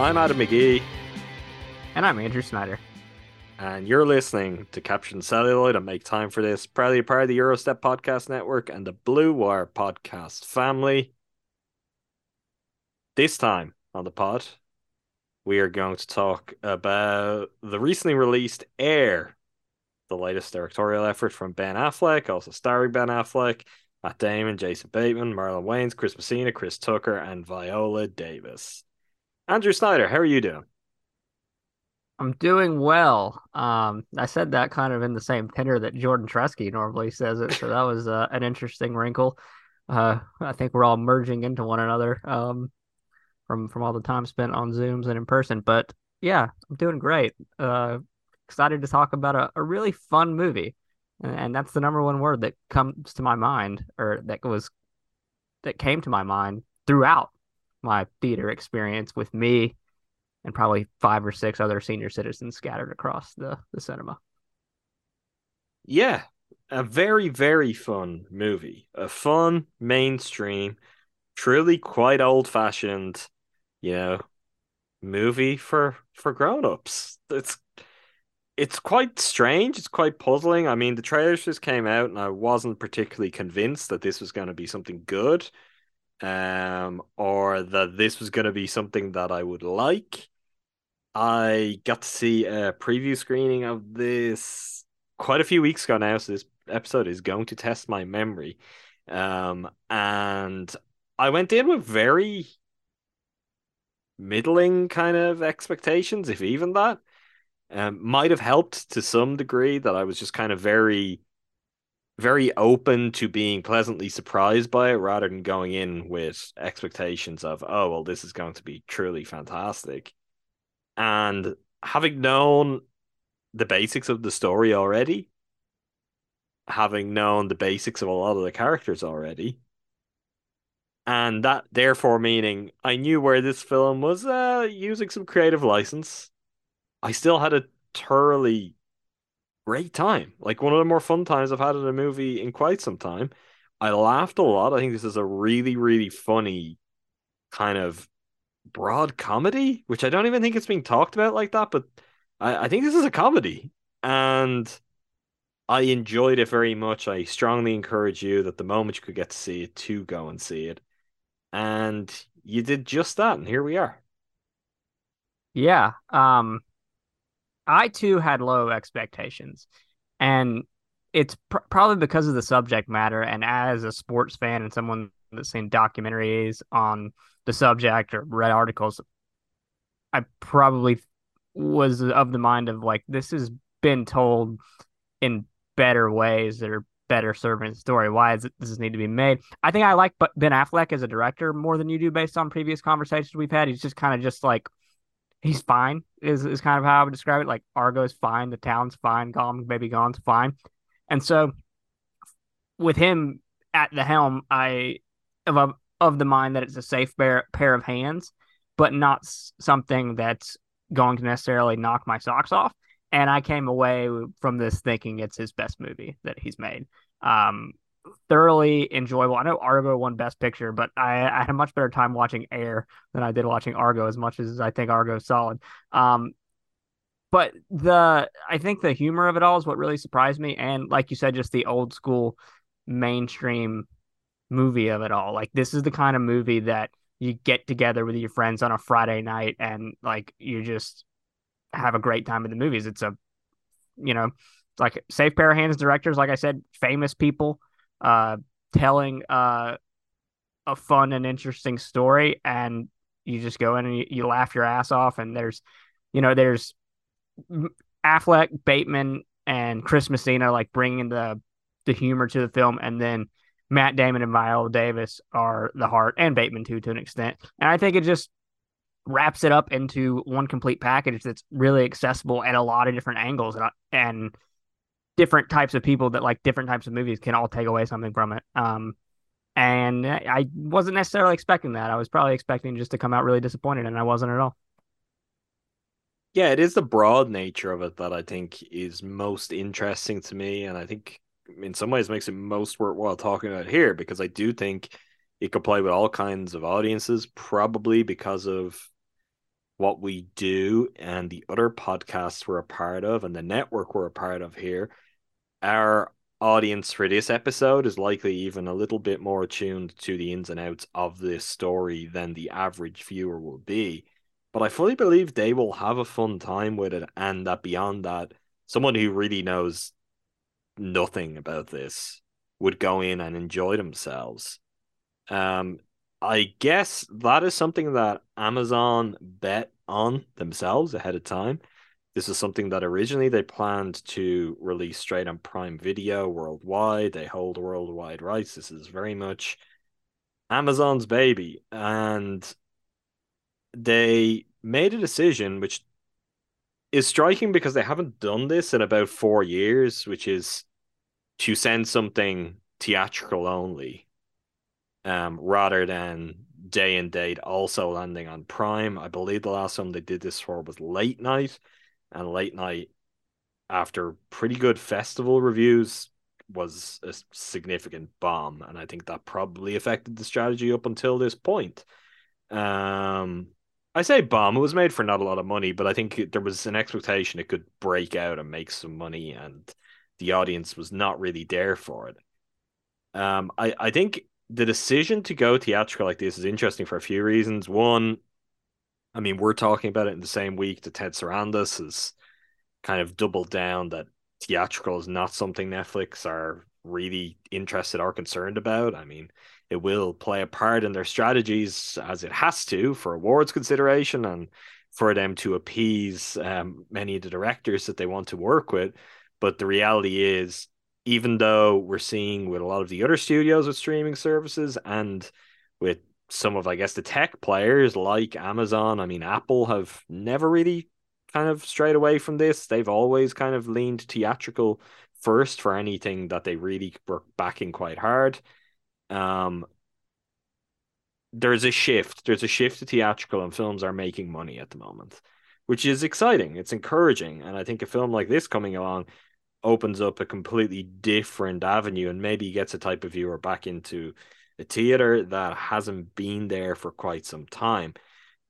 I'm Adam McGee, And I'm Andrew Snyder. and you're listening to Captured on Celluloid and Make Time for This, proudly part of the Gyro Step Podcast Network and the Blue Wire Podcast family. This time on the pod, we are going to talk about the recently released Air, the latest directorial effort from Ben Affleck, also starring Ben Affleck, Matt Damon, Jason Bateman, Marlon Wayans, Chris Messina, Chris Tucker, and Viola Davis. Andrew Snyder, how are you doing? I'm doing well. Um, I said that kind of in the same tenor that Jordan Tresky normally says it, so that was uh, an interesting wrinkle. Uh, I think we're all merging into one another um, from from all the time spent on Zooms and in person. But yeah, I'm doing great. Uh, excited to talk about a, a really fun movie, and, and that's the number one word that comes to my mind, or that was that came to my mind throughout my theater experience with me and probably five or six other senior citizens scattered across the, the cinema. Yeah, a very, very fun movie. A fun, mainstream, truly quite old fashioned, you know, movie for for grown-ups. It's it's quite strange, it's quite puzzling. I mean, the trailers just came out and I wasn't particularly convinced that this was going to be something good. Um, or that this was going to be something that I would like. I got to see a preview screening of this quite a few weeks ago now, so this episode is going to test my memory. Um, and I went in with very middling kind of expectations, if even that. Um, might have helped to some degree that I was just kind of very, very open to being pleasantly surprised by it rather than going in with expectations of, oh, well, this is going to be truly fantastic. And having known the basics of the story already, having known the basics of a lot of the characters already, and that therefore meaning I knew where this film was uh, using some creative license. I still had a thoroughly great time. Like one of the more fun times I've had in a movie in quite some time. I laughed a lot. I think this is a really, really funny kind of broad comedy, which I don't even think it's being talked about like that, but I, I think this is a comedy. And I enjoyed it very much. I strongly encourage you that the moment you could get to see it, to go and see it. And you did just that, and here we are. Yeah. Um, I too had low expectations, and it's pr- probably because of the subject matter. And as a sports fan and someone that's seen documentaries on the subject or read articles, I probably was of the mind of like this has been told in better ways that are better serving the story. Why does it, does this need to be made? I think I like Ben Affleck as a director more than you do based on previous conversations we've had. He's just kind of just like he's fine is is kind of how I would describe it. Like Argo's fine, the town's fine, Gone Baby Gone's fine, and so with him at the helm, I of of the mind that it's a safe pair, pair of hands, but not something that's going to necessarily knock my socks off. And I came away from this thinking it's his best movie that he's made. Um, thoroughly enjoyable. I know Argo won Best Picture, but I, I, had a much better time watching Air than I did watching Argo. As much as I think Argo is solid, um, but the I think the humor of it all is what really surprised me, and like you said, just the old school mainstream movie of it all. Like this is the kind of movie that you get together with your friends on a Friday night and like you just have a great time in the movies. It's a you know, like safe pair of hands directors, like I said, famous people uh telling uh a fun and interesting story and you just go in and you, you laugh your ass off and there's you know there's Affleck, Bateman, and Chris Messina like bringing the the humor to the film, and then Matt Damon and Viola Davis are the heart, and Bateman too to an extent. And I think it just wraps it up into one complete package that's really accessible at a lot of different angles and, and different types of people that like different types of movies can all take away something from it. Um, and I wasn't necessarily expecting that. I was probably expecting just to come out really disappointed, and I wasn't at all. Yeah, it is the broad nature of it that I think is most interesting to me, and I think in some ways makes it most worthwhile talking about here because I do think it could play with all kinds of audiences, probably because of what we do and the other podcasts we're a part of and the network we're a part of here. Our audience for this episode is likely even a little bit more attuned to the ins and outs of this story than the average viewer will be. But I fully believe they will have a fun time with it, and that beyond that, someone who really knows nothing about this would go in and enjoy themselves. Um, I guess that is something that Amazon bet on themselves ahead of time. This is something that originally they planned to release straight on Prime Video worldwide. They hold worldwide rights. This is very much Amazon's baby. And they made a decision which is striking because they haven't done this in about four years, which is to send something theatrical only, um, rather than day and date also landing on Prime. I believe the last time they did this for was Late Night, and Late Night, after pretty good festival reviews, was a significant bomb, and I think that probably affected the strategy up until this point. Um, I say bomb. It was made for not a lot of money, but I think there was an expectation it could break out and make some money, and the audience was not really there for it. Um, I I think the decision to go theatrical like this is interesting for a few reasons. One, I mean, we're talking about it in the same week that Ted Sarandos has kind of doubled down that theatrical is not something Netflix are really interested or concerned about. I mean, it will play a part in their strategies as it has to for awards consideration and for them to appease um, many of the directors that they want to work with. But the reality is, even though we're seeing with a lot of the other studios with streaming services and with some of, I guess, the tech players like Amazon, I mean, Apple have never really kind of strayed away from this. They've always kind of leaned theatrical first for anything that they really were backing quite hard. Um there's a shift. There's a shift to theatrical and films are making money at the moment which is exciting. It's encouraging. And i think a film like this coming along opens up a completely different avenue and maybe gets a type of viewer back into a theater that hasn't been there for quite some time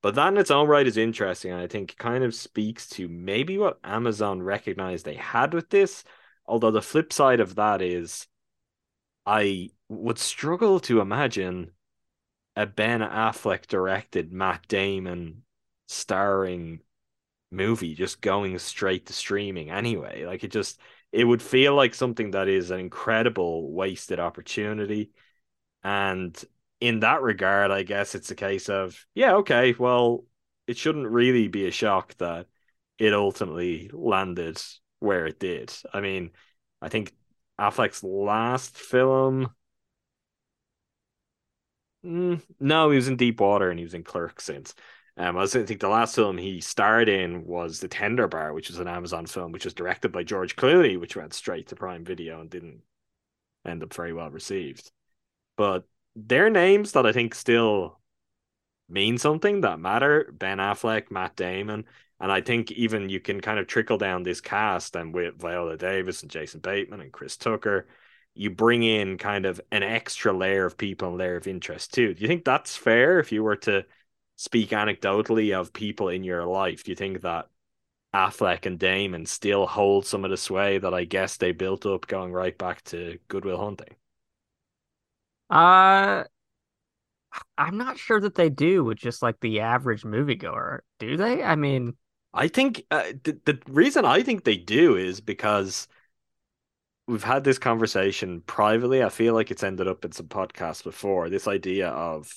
but that in its own right is interesting and i think kind of speaks to maybe what amazon recognized they had with this although the flip side of that is i would struggle to imagine a Ben Affleck directed Matt Damon starring movie just going straight to streaming anyway. Like it just it would feel like something that is an incredible wasted opportunity. And in that regard, I guess it's a case of, yeah, okay, well, it shouldn't really be a shock that it ultimately landed where it did. I mean, I think Affleck's last film Mm, no, he was in Deep Water and he was in Clerks since. Um, I, was, I think the last film he starred in was The Tender Bar, which was an Amazon film, which was directed by George Clooney, which went straight to Prime Video and didn't end up very well received. But they're names that I think still mean something that matter. Ben Affleck, Matt Damon, and I think even you can kind of trickle down this cast and with Viola Davis and Jason Bateman and Chris Tucker, you bring in kind of an extra layer of people and layer of interest too. Do you think that's fair if you were to speak anecdotally of people in your life? Do you think that Affleck and Damon still hold some of the sway that I guess they built up going right back to Good Will Hunting? Uh I'm not sure that they do with just like the average moviegoer. Do they? I mean, I think uh, the, the reason I think they do is because we've had this conversation privately. I feel like it's ended up in some podcasts before. This idea of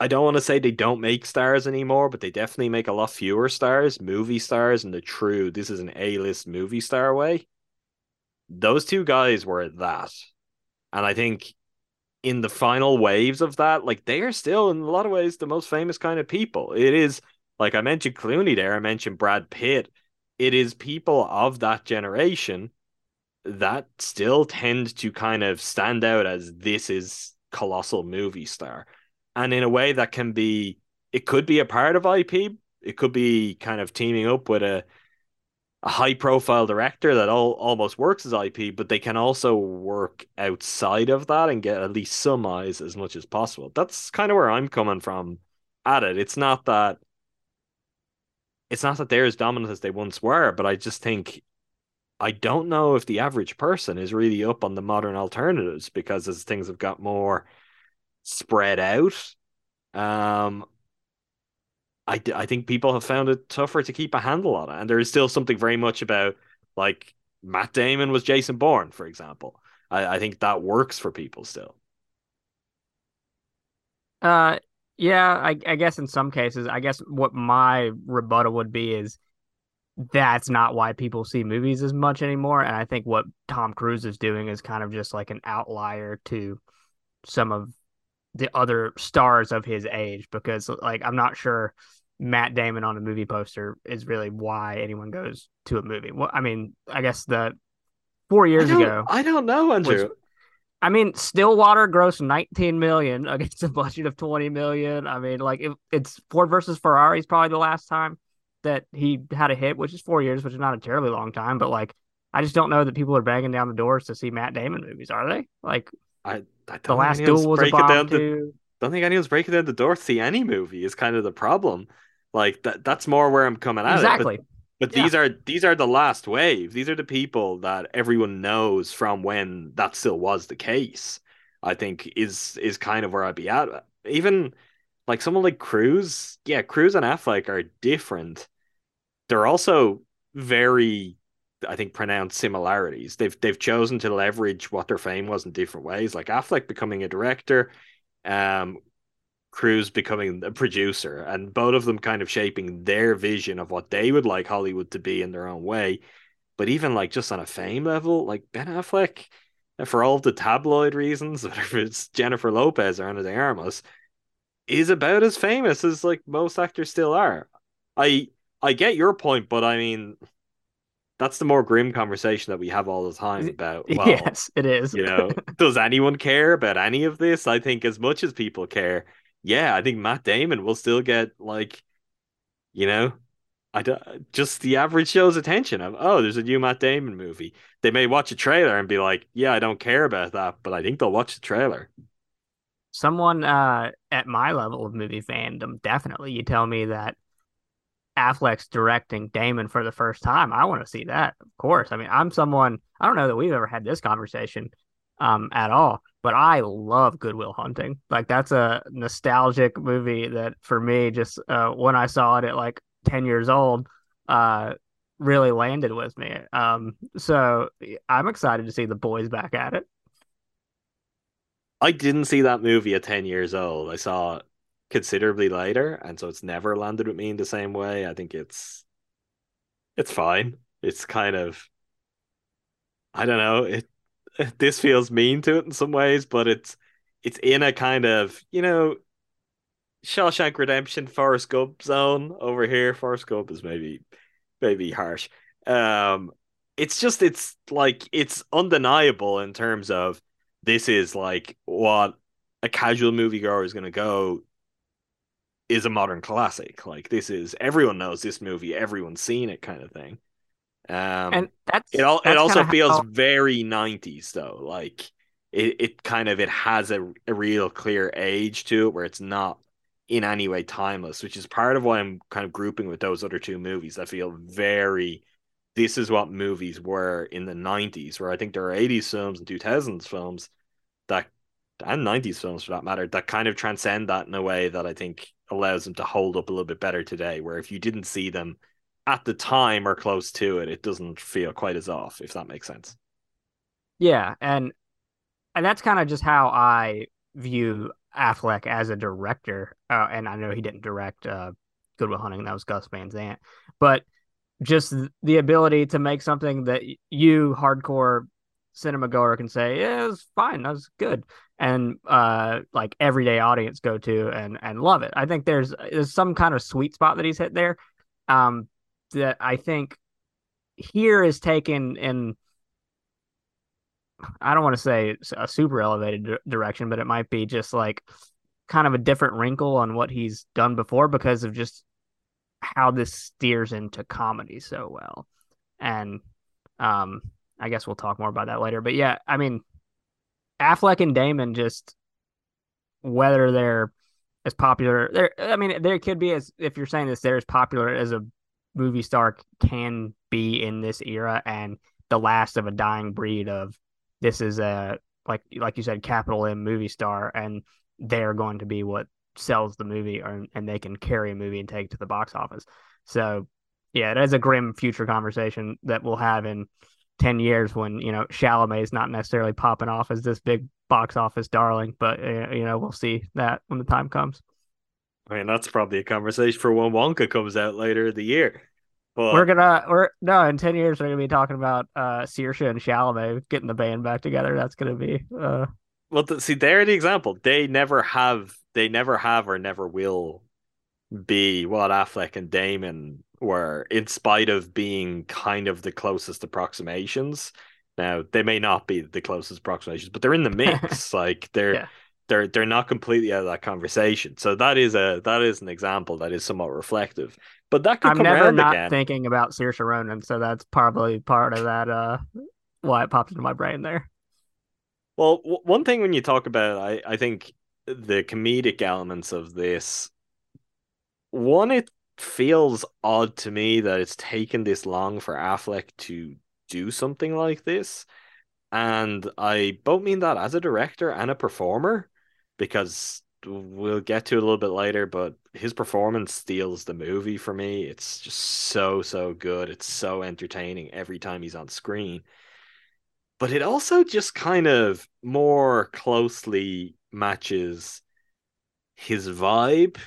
I don't want to say they don't make stars anymore, but they definitely make a lot fewer stars, movie stars, and the true this is an A-list movie star way. Those two guys were that. And I think in the final waves of that, like they are still in a lot of ways the most famous kind of people. It is like I mentioned Clooney there, I mentioned Brad Pitt. It is people of that generation that still tend to kind of stand out as this is colossal movie star. And in a way that can be it could be a part of IP. It could be kind of teaming up with a a high profile director that all almost works as IP, but they can also work outside of that and get at least some eyes as much as possible. That's kind of where I'm coming from at it. It's not that it's not that they're as dominant as they once were, but I just think I don't know if the average person is really up on the modern alternatives because as things have got more spread out, um, I, I think people have found it tougher to keep a handle on it. And there is still something very much about like Matt Damon was Jason Bourne, for example. I, I think that works for people still. Uh, yeah, I, I guess in some cases, I guess what my rebuttal would be is that's not why people see movies as much anymore. And I think what Tom Cruise is doing is kind of just like an outlier to some of the other stars of his age because like I'm not sure Matt Damon on a movie poster is really why anyone goes to a movie. Well, I mean, I guess the four years I ago, I don't know, Andrew. I mean, Stillwater grossed 19 million against a budget of 20 million. I mean, like it, it's Ford versus Ferrari is probably the last time that he had a hit, which is four years, which is not a terribly long time. But like, I just don't know that people are banging down the doors to see Matt Damon movies, are they? Like, I, I the last duel was a bomb too. don't think anyone's breaking down the door to see any movie. Is kind of the problem. Like that. That's more where I'm coming at exactly. it. But, but yeah. these are these are the last wave. These are the people that everyone knows from when that still was the case. I think is is kind of where I'd be at. Even like someone like Cruise, yeah, Cruise and Affleck are different. They're also very, I think, pronounced similarities. They've they've chosen to leverage what their fame was in different ways. Like Affleck becoming a director, um, Cruise becoming a producer, and both of them kind of shaping their vision of what they would like Hollywood to be in their own way. But even like just on a fame level, like Ben Affleck, for all the tabloid reasons, whether it's Jennifer Lopez or Ana de Armas, is about as famous as like most actors still are. I I get your point, but I mean that's the more grim conversation that we have all the time about well, yes it is you know does anyone care about any of this i think as much as people care yeah, I think Matt Damon will still get like, you know, I don't, just the average show's attention of oh, there's a new Matt Damon movie. They may watch a trailer and be like, yeah, I don't care about that, but I think they'll watch the trailer. Someone uh, at my level of movie fandom, definitely, you tell me that Affleck's directing Damon for the first time. I want to see that, of course. I mean, I'm someone I don't know that we've ever had this conversation um, at all, but I love Good Will Hunting. Like that's a nostalgic movie that for me, just uh, when I saw it at like 10 years old, uh, really landed with me. Um, so I'm excited to see the boys back at it. I didn't see that movie at 10 years old. I saw it considerably later, and so it's never landed with me in the same way. I think it's it's fine. It's kind of I don't know. It this feels mean to it in some ways, but it's it's in a kind of you know Shawshank Redemption, Forrest Gump zone over here. Forrest Gump is maybe maybe harsh. Um, it's just it's like it's undeniable in terms of this is like what a casual moviegoer is going to go is a modern classic. Like this is everyone knows this movie, everyone's seen it, kind of thing. Um, and that's it. All it also feels how, very '90s though. Like it, it kind of it has a, a real clear age to it where it's not in any way timeless, which is part of why I'm kind of grouping with those other two movies. I feel very. This is what movies were in the '90s, where I think there are '80s films and 2000s films that, and '90s films for that matter, that kind of transcend that in a way that I think allows them to hold up a little bit better today. Where if you didn't see them at the time or close to it, it doesn't feel quite as off, if that makes sense. Yeah, and and that's kind of just how I view Affleck as a director. Uh, and I know he didn't direct uh, Good Will Hunting; that was Gus Van Sant. But just the ability to make something that you hardcore cinema goer can say, yeah, it was fine, that was good, and uh, like everyday audience go to and and love it. I think there's there's some kind of sweet spot that he's hit there. Um, that I think here is taken in I don't want to say a super elevated direction, but it might be just like kind of a different wrinkle on what he's done before because of just how this steers into comedy so well. And um I guess we'll talk more about that later. But yeah, I mean Affleck and Damon just whether they're as popular there I mean there could be as if you're saying this they're as popular as a movie star can be in this era and the last of a dying breed of this is a like like you said capital M movie star and they're going to be what sells the movie or, and they can carry a movie and take it to the box office. So yeah, it is a grim future conversation that we'll have in 10 years when, you know, Chalamet is not necessarily popping off as this big box office darling, but uh, you know, we'll see that when the time comes. I mean, that's probably a conversation for when Wonka comes out later in the year. But... We're gonna we're no in ten years we're gonna be talking about uh Saoirse and Chalamet getting the band back together. That's gonna be uh well see they're the example. They never have they never have or never will be what Affleck and Damon were, in spite of being kind of the closest approximations. Now they may not be the closest approximations, but they're in the mix. like they're yeah. They're they're not completely out of that conversation. So that is a that is an example that is somewhat reflective. But that could I'm never not again. thinking about Saoirse Ronan, so that's probably part of that. Uh, why it popped into my brain there. Well, w- one thing when you talk about, I I think the comedic elements of this, one it feels odd to me that it's taken this long for Affleck to do something like this, and I both mean that as a director and a performer, because we'll get to it a little bit later, but his performance steals the movie for me. It's just so so good. It's so entertaining every time he's on screen. But it also just kind of more closely matches his vibe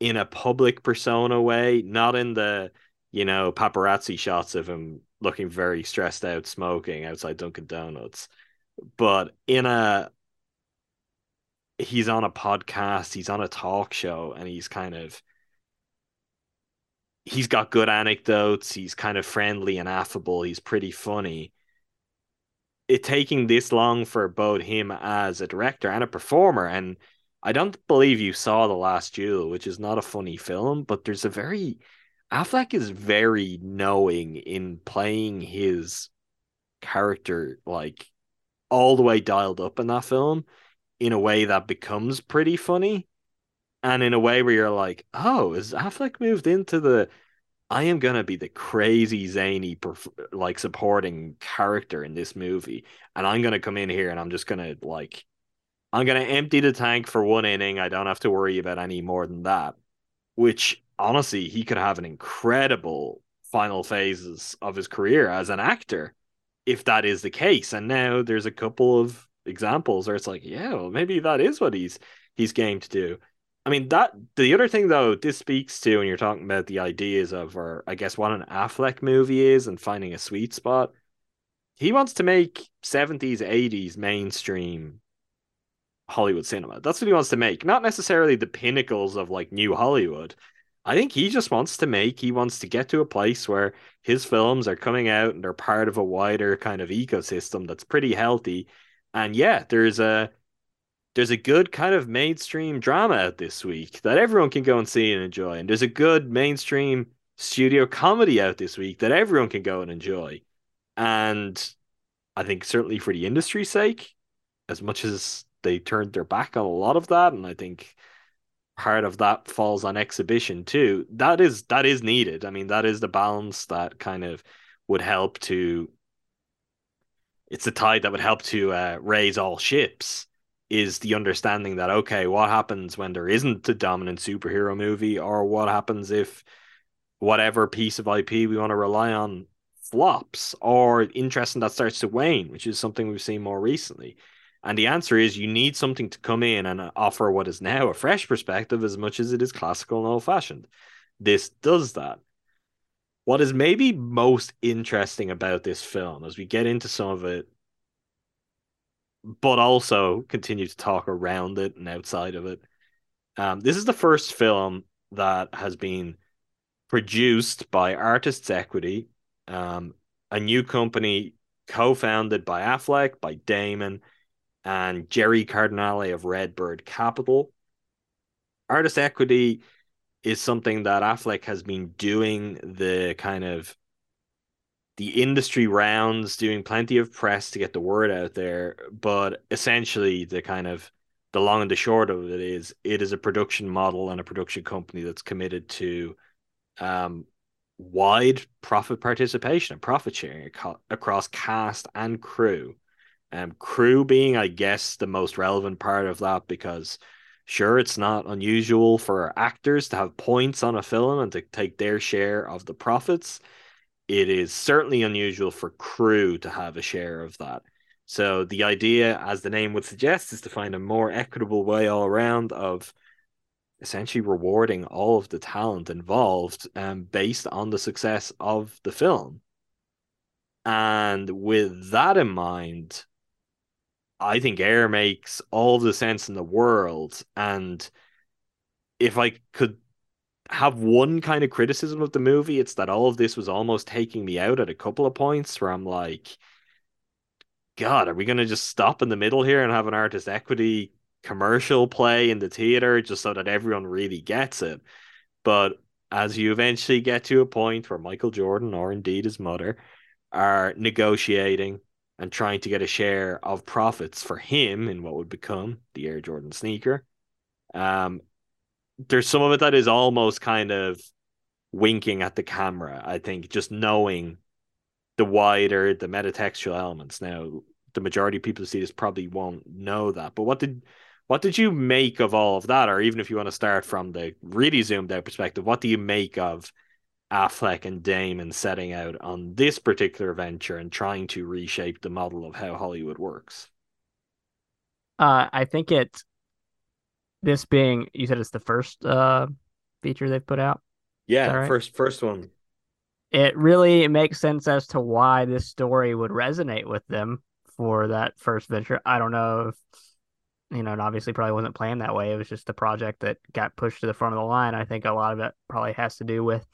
in a public persona way, not in the, you know, paparazzi shots of him looking very stressed out smoking outside Dunkin' Donuts, but in a he's on a podcast, he's on a talk show, and he's kind of he's got good anecdotes, he's kind of friendly and affable, he's pretty funny. It taking this long for both him as a director and a performer, and I don't believe you saw The Last Duel, which is not a funny film, but there's a very Affleck is very knowing in playing his character like all the way dialed up in that film in a way that becomes pretty funny and in a way where you're like, oh, is Affleck moved into the I am gonna be the crazy zany like supporting character in this movie, and I'm gonna come in here and I'm just gonna like I'm gonna empty the tank for one inning. I don't have to worry about any more than that. Which honestly, he could have an incredible final phases of his career as an actor if that is the case. And now there's a couple of examples where it's like, yeah, well, maybe that is what he's he's game to do. I mean that the other thing though, this speaks to when you're talking about the ideas of or I guess what an Affleck movie is and finding a sweet spot. He wants to make 70s, 80s mainstream Hollywood cinema. That's what he wants to make. Not necessarily the pinnacles of like new Hollywood. I think he just wants to make, he wants to get to a place where his films are coming out and they're part of a wider kind of ecosystem that's pretty healthy And yeah, there's a there's a good kind of mainstream drama out this week that everyone can go and see and enjoy. And there's a good mainstream studio comedy out this week that everyone can go and enjoy. And I think certainly for the industry's sake, as much as they turned their back on a lot of that, and I think part of that falls on exhibition too. That is that is needed. I mean, that is the balance that kind of would help to. It's the tide that would help to uh, raise all ships. Is the understanding that okay, what happens when there isn't a dominant superhero movie, or what happens if whatever piece of IP we want to rely on flops, or interest in that starts to wane, which is something we've seen more recently. And the answer is you need something to come in and offer what is now a fresh perspective as much as it is classical and old fashioned. This does that. What is maybe most interesting about this film as we get into some of it, but also continue to talk around it and outside of it. Um, this is the first film that has been produced by Artists Equity, um, a new company co founded by Affleck, by Damon and Jerry Cardinale of Redbird Capital. Artist equity is something that Affleck has been doing the kind of the industry rounds, doing plenty of press to get the word out there. But essentially, the kind of the long and the short of it is it is a production model and a production company that's committed to um, wide profit participation and profit sharing across cast and crew. Um, crew being, I guess, the most relevant part of that because sure, it's not unusual for actors to have points on a film and to take their share of the profits. It is certainly unusual for crew to have a share of that. So the idea, as the name would suggest, is to find a more equitable way all around of essentially rewarding all of the talent involved um, based on the success of the film. And with that in mind, I think Air makes all the sense in the world. And if I could have one kind of criticism of the movie, it's that all of this was almost taking me out at a couple of points where I'm like, God, are we going to just stop in the middle here and have an artist equity commercial play in the theater just so that everyone really gets it? But as you eventually get to a point where Michael Jordan, or indeed his mother, are negotiating and trying to get a share of profits for him in what would become the Air Jordan sneaker. Um, there's some of it that is almost kind of winking at the camera. I think just knowing the wider the metatextual elements. Now, the majority of people who see this probably won't know that. But what did what did you make of all of that? Or even if you want to start from the really zoomed out perspective, what do you make of Affleck and Damon setting out on this particular venture and trying to reshape the model of how Hollywood works? Uh, I think it. This being, you said it's the first uh feature they've put out. Yeah, right? first first one. It really makes sense as to why this story would resonate with them for that first venture. I don't know if you know, and obviously probably wasn't planned that way. It was just a project that got pushed to the front of the line. I think a lot of it probably has to do with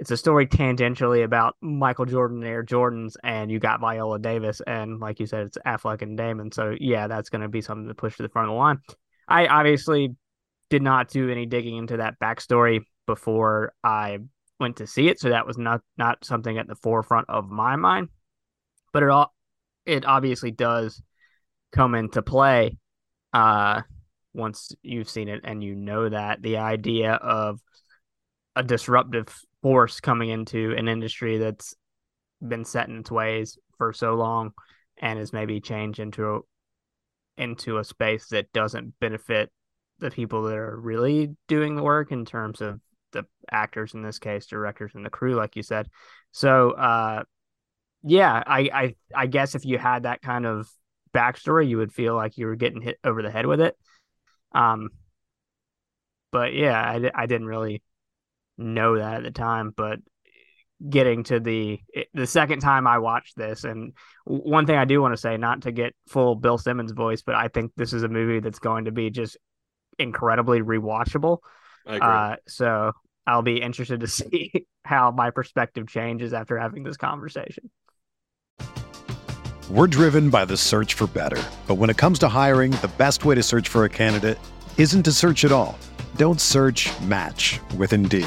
it's a story tangentially about Michael Jordan and Air Jordans, and you got Viola Davis, and like you said, it's Affleck and Damon. So yeah, that's going to be something to push to the front of the line. I obviously did not do any digging into that backstory before I went to see it, so that was not not something at the forefront of my mind. But it all it obviously does come into play uh once you've seen it and you know that the idea of a disruptive force coming into an industry that's been set in its ways for so long and is maybe changed into a, into a space that doesn't benefit the people that are really doing the work in terms of the actors in this case, directors and the crew, like you said. So uh yeah, I I I guess if you had that kind of backstory, you would feel like you were getting hit over the head with it. Um but yeah, I, I didn't really know that at the time, but getting to the the second time I watched this, and one thing I do want to say, not to get full Bill Simmons voice, but I think this is a movie that's going to be just incredibly rewatchable. Uh, so I'll be interested to see how my perspective changes after having this conversation. We're driven by the search for better. But when it comes to hiring, the best way to search for a candidate isn't to search at all. Don't search match with Indeed.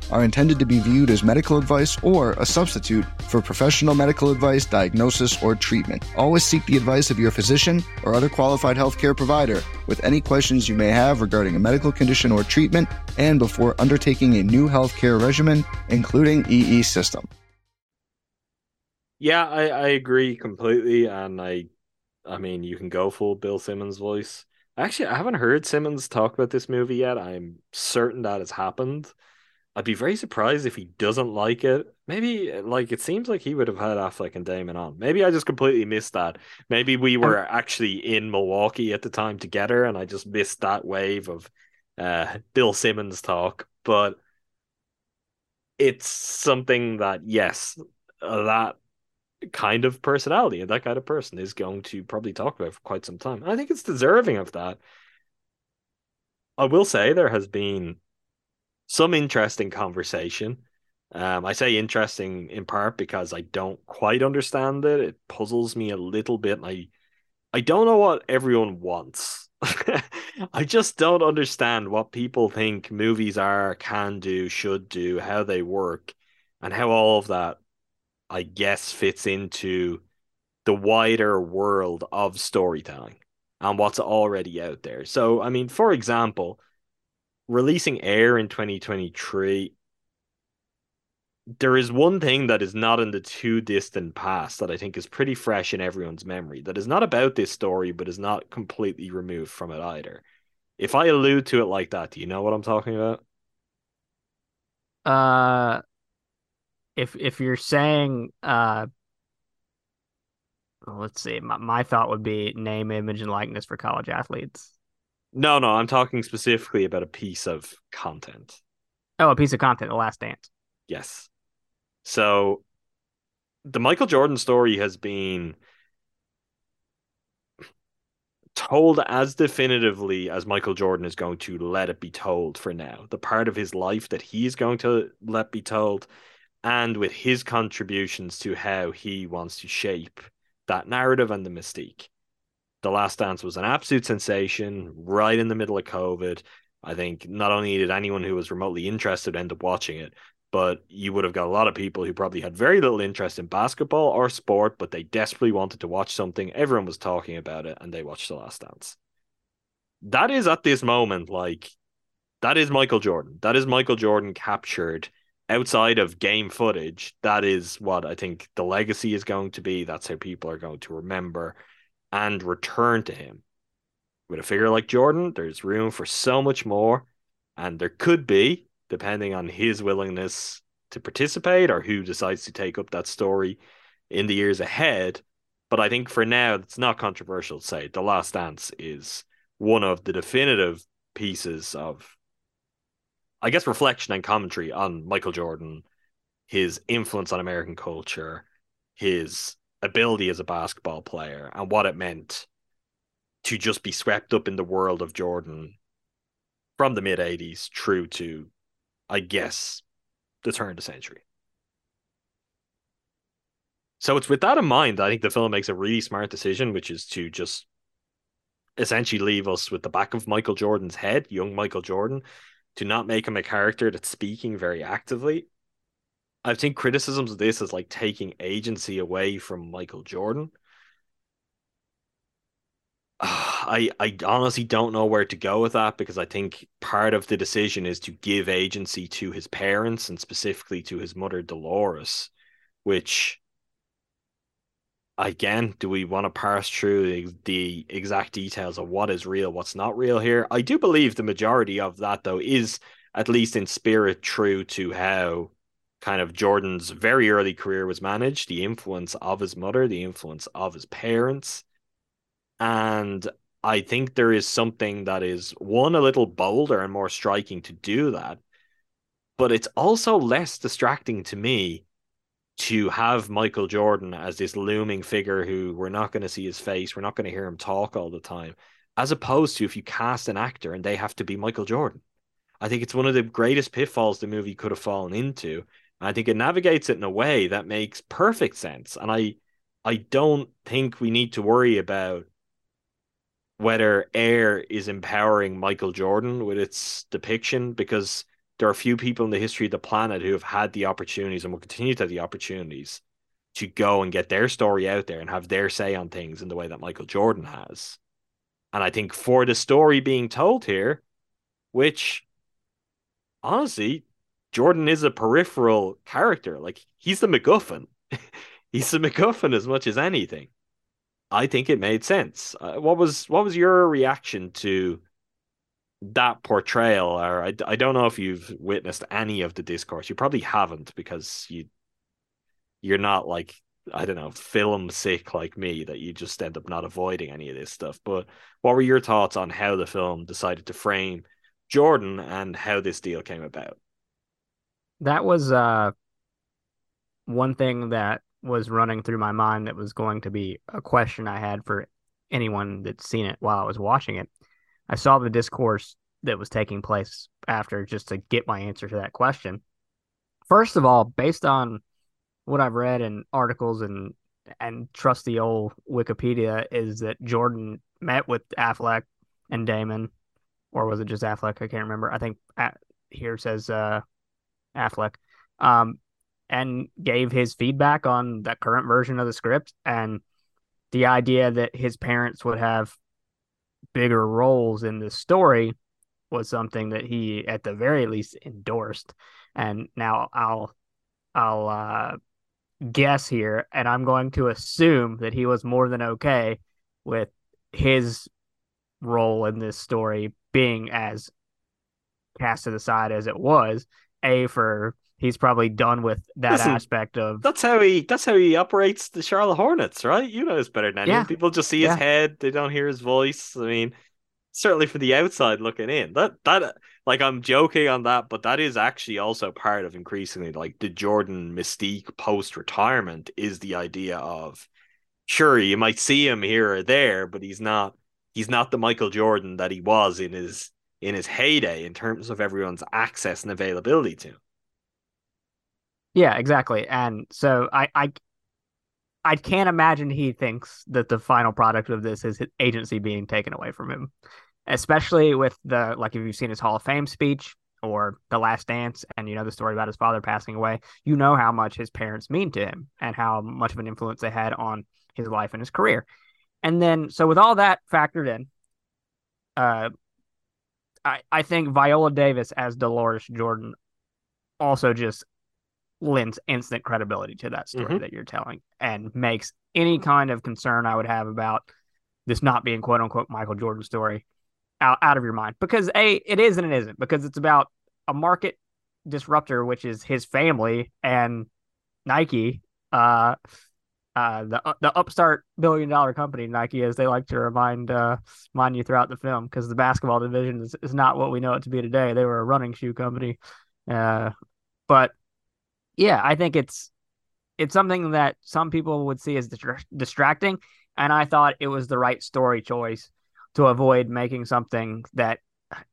are intended to be viewed as medical advice or a substitute for professional medical advice, diagnosis, or treatment. Always seek the advice of your physician or other qualified healthcare provider with any questions you may have regarding a medical condition or treatment and before undertaking a new healthcare regimen, including EE system. Yeah, I, I agree completely, and I I mean, you can go full Bill Simmons voice. Actually, I haven't heard Simmons talk about this movie yet. I'm certain that has happened. I'd be very surprised if he doesn't like it. Maybe like it seems like he would have had Affleck and Damon on. Maybe I just completely missed that. Maybe we were actually in Milwaukee at the time together, and I just missed that wave of uh, Bill Simmons talk. But it's something that yes, that kind of personality and that kind of person is going to probably talk about for quite some time. I think it's deserving of that. I will say there has been some interesting conversation. Um, I say interesting in part because I don't quite understand it. It puzzles me a little bit. I I don't know what everyone wants. I just don't understand what people think movies are, can do, should do, how they work, and how all of that I guess, fits into the wider world of storytelling and what's already out there. So, I mean, for example, releasing Air in 2023, there is one thing that is not in the too distant past that I think is pretty fresh in everyone's memory that is not about this story, but is not completely removed from it either. If I allude to it like that, do you know what I'm talking about? Uh, if if you're saying uh let's see my, my thought would be name image and likeness for college athletes no no i'm talking specifically about a piece of content oh a piece of content the last dance yes so the michael jordan story has been told as definitively as Michael Jordan is going to let it be told for now. The part of his life that he is going to let be told and with his contributions to how he wants to shape that narrative and the mystique. The Last Dance was an absolute sensation right in the middle of COVID. I think not only did anyone who was remotely interested end up watching it, but you would have got a lot of people who probably had very little interest in basketball or sport, but they desperately wanted to watch something. Everyone was talking about it and they watched The Last Dance. That is at this moment like that is Michael Jordan. That is Michael Jordan captured outside of game footage, that is what I think the legacy is going to be. That's how people are going to remember and return to him. With a figure like Jordan, there's room for so much more, and there could be, depending on his willingness to participate or who decides to take up that story in the years ahead. But I think for now, it's not controversial to say The Last Dance is one of the definitive pieces of, I guess, reflection and commentary on Michael Jordan, his influence on American culture, his ability as a basketball player, and what it meant to just be swept up in the world of Jordan from the mid 80s through to, I guess, the turn of the century. So it's with that in mind, I think the film makes a really smart decision, which is to just essentially leave us with the back of Michael Jordan's head, young Michael Jordan, to not make him a character that's speaking very actively. I think criticisms of this is like taking agency away from Michael Jordan. I I honestly don't know where to go with that because I think part of the decision is to give agency to his parents and specifically to his mother Deloris, which again, do we want to parse through the, the exact details of what is real, what's not real here? I do believe the majority of that though is at least in spirit true to how kind of Jordan's very early career was managed, the influence of his mother, the influence of his parents. And I think there is something that is one a little bolder and more striking to do that, but it's also less distracting to me to have Michael Jordan as this looming figure who we're not going to see his face, we're not going to hear him talk all the time, as opposed to if you cast an actor and they have to be Michael Jordan. I think it's one of the greatest pitfalls the movie could have fallen into. And I think it navigates it in a way that makes perfect sense. And I I don't think we need to worry about whether Air is empowering Michael Jordan with its depiction because there are few people in the history of the planet who have had the opportunities and will continue to have the opportunities to go and get their story out there and have their say on things in the way that Michael Jordan has. And I think for the story being told here, which honestly, Jordan is a peripheral character. Like he's the MacGuffin. he's the MacGuffin as much as anything. I think it made sense. Uh, what was what was your reaction to that portrayal? Or I, I don't know if you've witnessed any of the discourse. You probably haven't because you you're not like I don't know film sick like me that you just end up not avoiding any of this stuff. But what were your thoughts on how the film decided to frame Jordan and how this deal came about? That was uh one thing that was running through my mind that was going to be a question I had for anyone that's seen it while I was watching it. I saw the discourse that was taking place after just to get my answer to that question. First of all, based on what I've read in articles and and trusty old Wikipedia, is that Jordan met with Affleck and Damon, or was it just Affleck? I can't remember. I think at, here says uh, Affleck. Um, and gave his feedback on the current version of the script and the idea that his parents would have bigger roles in the story was something that he at the very least endorsed and now i'll i'll uh, guess here and i'm going to assume that he was more than okay with his role in this story being as cast to the side as it was a for he's probably done with that Listen, aspect of that's how he that's how he operates the Charlotte Hornets, right? You know it's better than anyone. Yeah. People just see his yeah. head, they don't hear his voice. I mean, certainly for the outside looking in. That that like I'm joking on that, but that is actually also part of increasingly like the Jordan mystique post retirement is the idea of sure you might see him here or there, but he's not he's not the Michael Jordan that he was in his in his heyday in terms of everyone's access and availability to him. Yeah, exactly. And so I, I, I can't imagine he thinks that the final product of this is his agency being taken away from him, especially with the like if you've seen his Hall of Fame speech or The Last Dance, and you know the story about his father passing away. You know how much his parents mean to him and how much of an influence they had on his life and his career. And then, so with all that factored in, uh, I I think Viola Davis as Deloris Jordan also just lends instant credibility to that story mm-hmm. that you're telling and makes any kind of concern I would have about this not being quote unquote Michael Jordan story out, out of your mind because a it is and it isn't because it's about a market disruptor, which is his family and Nike, uh, uh, the uh, the upstart billion dollar company Nike, is. they like to remind uh, remind you throughout the film, because the basketball division is, is not what we know it to be today. They were a running shoe company, uh, but yeah, I think it's it's something that some people would see as distracting, and I thought it was the right story choice to avoid making something that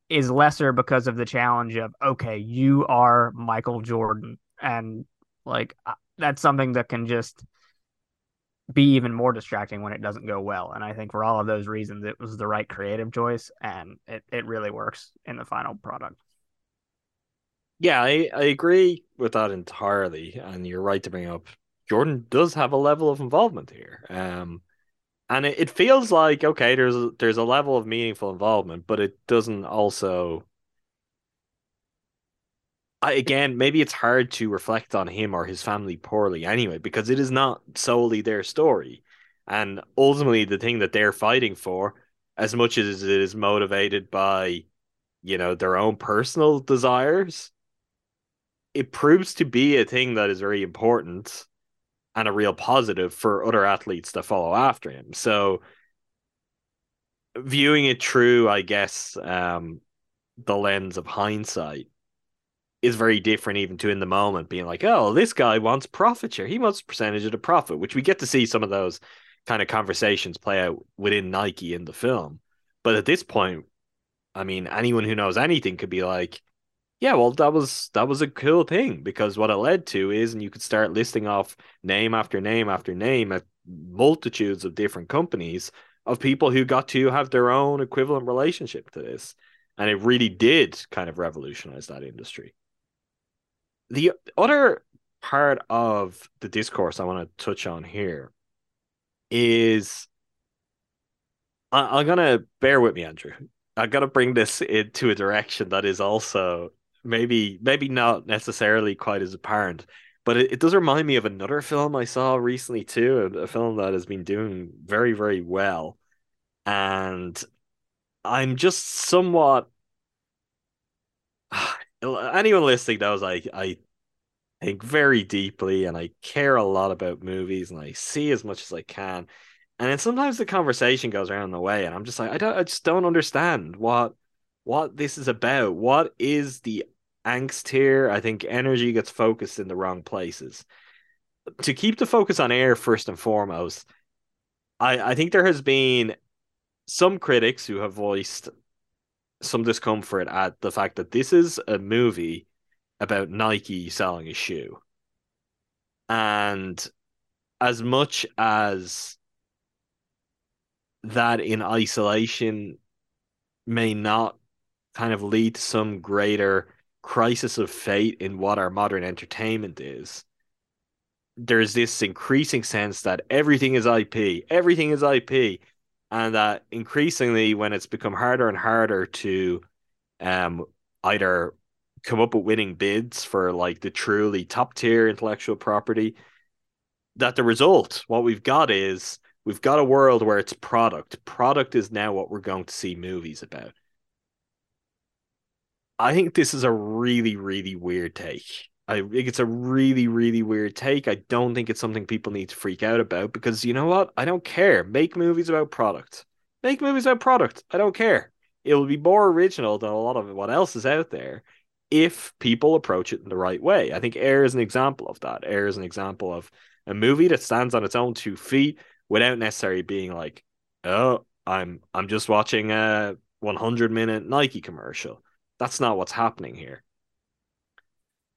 is lesser because of the challenge of okay, you are Michael Jordan, and like uh, that's something that can just be even more distracting when it doesn't go well. And I think for all of those reasons, it was the right creative choice, and it it really works in the final product. Yeah, I, I agree with that entirely, and you're right to bring up Jordan does have a level of involvement here. Um, and it, it feels like okay, there's there's a level of meaningful involvement, but it doesn't also. I, again, maybe it's hard to reflect on him or his family poorly anyway, because it is not solely their story, and ultimately the thing that they're fighting for, as much as it is motivated by, you know, their own personal desires, it proves to be a thing that is very important and a real positive for other athletes that follow after him. So viewing it through, I guess, um, the lens of hindsight is very different even to in the moment being like, oh, this guy wants profit share. He wants percentage of the profit, which we get to see some of those kind of conversations play out within Nike in the film. But at this point, I mean, anyone who knows anything could be like, yeah, well, that was that was a cool thing because what it led to is, and you could start listing off name after name after name at multitudes of different companies of people who got to have their own equivalent relationship to this, and it really did kind of revolutionize that industry. The other part of the discourse I want to touch on here is I, I'm gonna bear with me, Andrew. I gotta bring this into a direction that is also maybe maybe not necessarily quite as apparent but it, it does remind me of another film i saw recently too a, a film that has been doing very very well and i'm just somewhat anyone listening knows i i think very deeply and i care a lot about movies and i see as much as i can and then sometimes the conversation goes around the way and i'm just like i don't i just don't understand what what this is about. What is the angst here? I think energy gets focused in the wrong places. To keep the focus on air first and foremost, I, I think there has been some critics who have voiced some discomfort at the fact that this is a movie about Nike selling a shoe. And as much as that in isolation may not kind of lead to some greater crisis of fate in what our modern entertainment is. There's this increasing sense that everything is IP, everything is IP, and that increasingly, when it's become harder and harder to um, either come up with winning bids for like the truly top tier intellectual property, that the result, what we've got is we've got a world where it's product. Product is now what we're going to see movies about. I think this is a really, really weird take. I think it's a really, really weird take. I don't think it's something people need to freak out about because you know what? I don't care. Make movies about product. Make movies about product. I don't care. It will be more original than a lot of what else is out there if people approach it in the right way. I think Air is an example of that. Air is an example of a movie that stands on its own two feet without necessarily being like, oh, I'm I'm just watching a 100 minute Nike commercial. That's not what's happening here.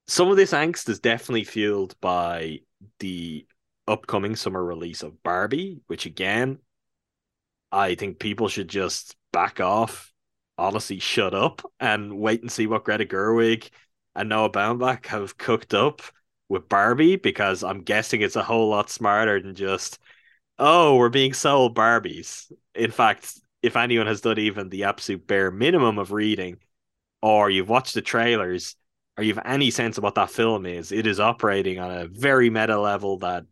Some of this angst is definitely fueled by the upcoming summer release of Barbie, which again, I think people should just back off, honestly, shut up and wait and see what Greta Gerwig and Noah Baumbach have cooked up with Barbie because I'm guessing it's a whole lot smarter than just, oh, we're being sold Barbies. In fact, if anyone has done even the absolute bare minimum of reading, or you've watched the trailers or you have any sense of what that film is, it is operating on a very meta level that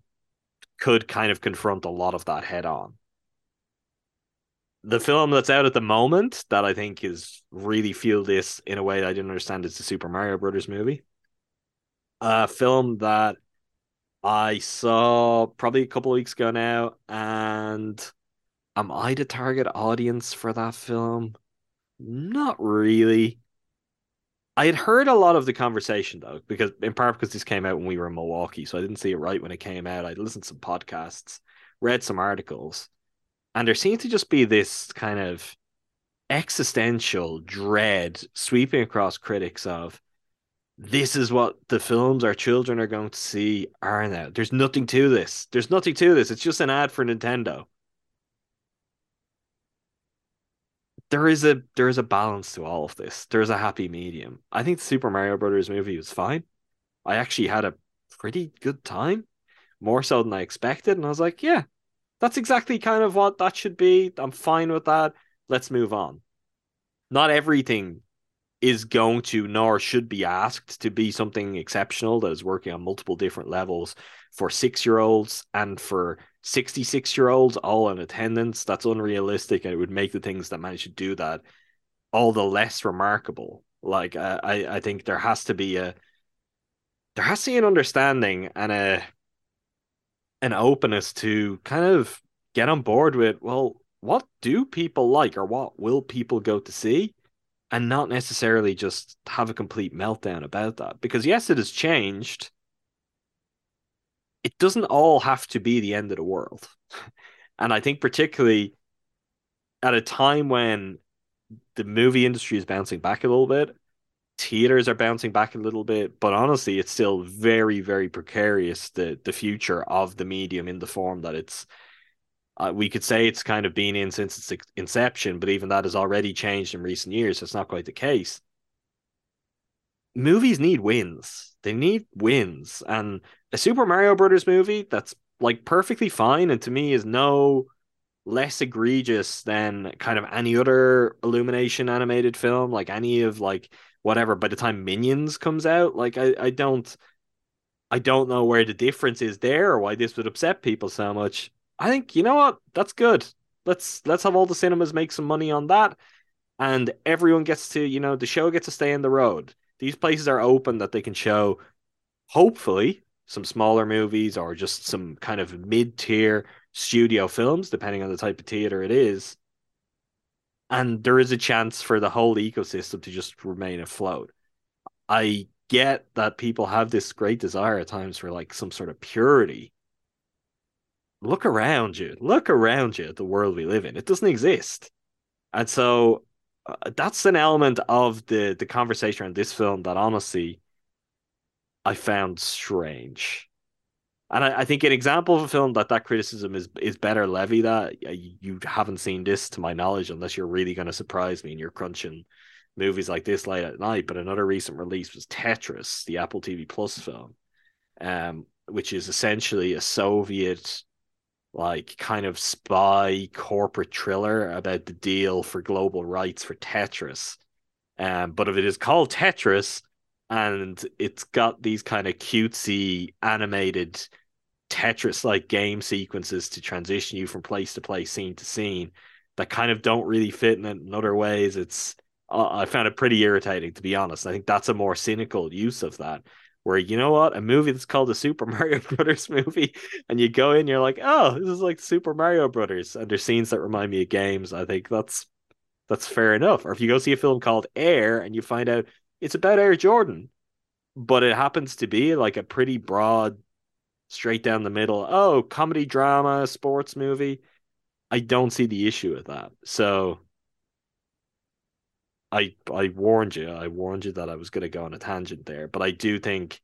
could kind of confront a lot of that head on. The film that's out at the moment that I think is really feel this in a way that I didn't understand is the Super Mario Brothers movie. a film that I saw probably a couple weeks ago now, and am I the target audience for that film? Not really. I had heard a lot of the conversation though, because in part because this came out when we were in Milwaukee, so I didn't see it right when it came out. I listened to some podcasts, read some articles, and there seemed to just be this kind of existential dread sweeping across critics of this is what the films our children are going to see are now. There's nothing to this. There's nothing to this. It's just an ad for Nintendo. There is a there is a balance to all of this. There's a happy medium. I think the Super Mario Brothers movie was fine. I actually had a pretty good time, more so than I expected, and I was like, yeah, that's exactly kind of what that should be. I'm fine with that. Let's move on. Not everything is going to nor should be asked to be something exceptional that is working on multiple different levels for six year olds and for 66 year olds all in attendance that's unrealistic and it would make the things that manage to do that all the less remarkable like i i think there has to be a there has to be an understanding and a an openness to kind of get on board with well what do people like or what will people go to see and not necessarily just have a complete meltdown about that. Because yes, it has changed. It doesn't all have to be the end of the world. and I think particularly at a time when the movie industry is bouncing back a little bit, theaters are bouncing back a little bit, but honestly, it's still very, very precarious the the future of the medium in the form that it's uh, we could say it's kind of been in since its inception, but even that has already changed in recent years. So it's not quite the case. Movies need wins. They need wins, and a Super Mario Brothers movie that's like perfectly fine, and to me is no less egregious than kind of any other Illumination animated film, like any of like whatever. By the time Minions comes out, like I, I don't, I don't know where the difference is there or why this would upset people so much. I think you know what that's good. Let's let's have all the cinemas make some money on that, and everyone gets to you know the show gets to stay in the road. These places are open that they can show, hopefully, some smaller movies or just some kind of mid tier studio films, depending on the type of theater it is. And there is a chance for the whole ecosystem to just remain afloat. I get that people have this great desire at times for like some sort of purity look around you. Look around you at the world we live in. It doesn't exist. And so uh, that's an element of the the conversation around this film that honestly I found strange. And I, I, think an example of a film that that criticism is is better levied at. You haven't seen this, to my knowledge, unless you're really going to surprise me and you're crunching movies like this late at night. But another recent release was Tetris, the Apple TV Plus film, um, which is essentially a Soviet like kind of spy corporate thriller about the deal for global rights for Tetris. Um, but if it is called Tetris and it's got these kind of cutesy animated Tetris like game sequences to transition you from place to place, scene to scene, that kind of don't really fit in, in other ways. It's uh, I found it pretty irritating to be honest. I think that's a more cynical use of that where you know what a movie that's called a super mario brothers movie and you go in you're like oh this is like super mario brothers and there's scenes that remind me of games i think that's that's fair enough or if you go see a film called air and you find out it's about air jordan but it happens to be like a pretty broad straight down the middle oh comedy drama sports movie i don't see the issue with that so I I warned you. I warned you that I was going to go on a tangent there, but I do think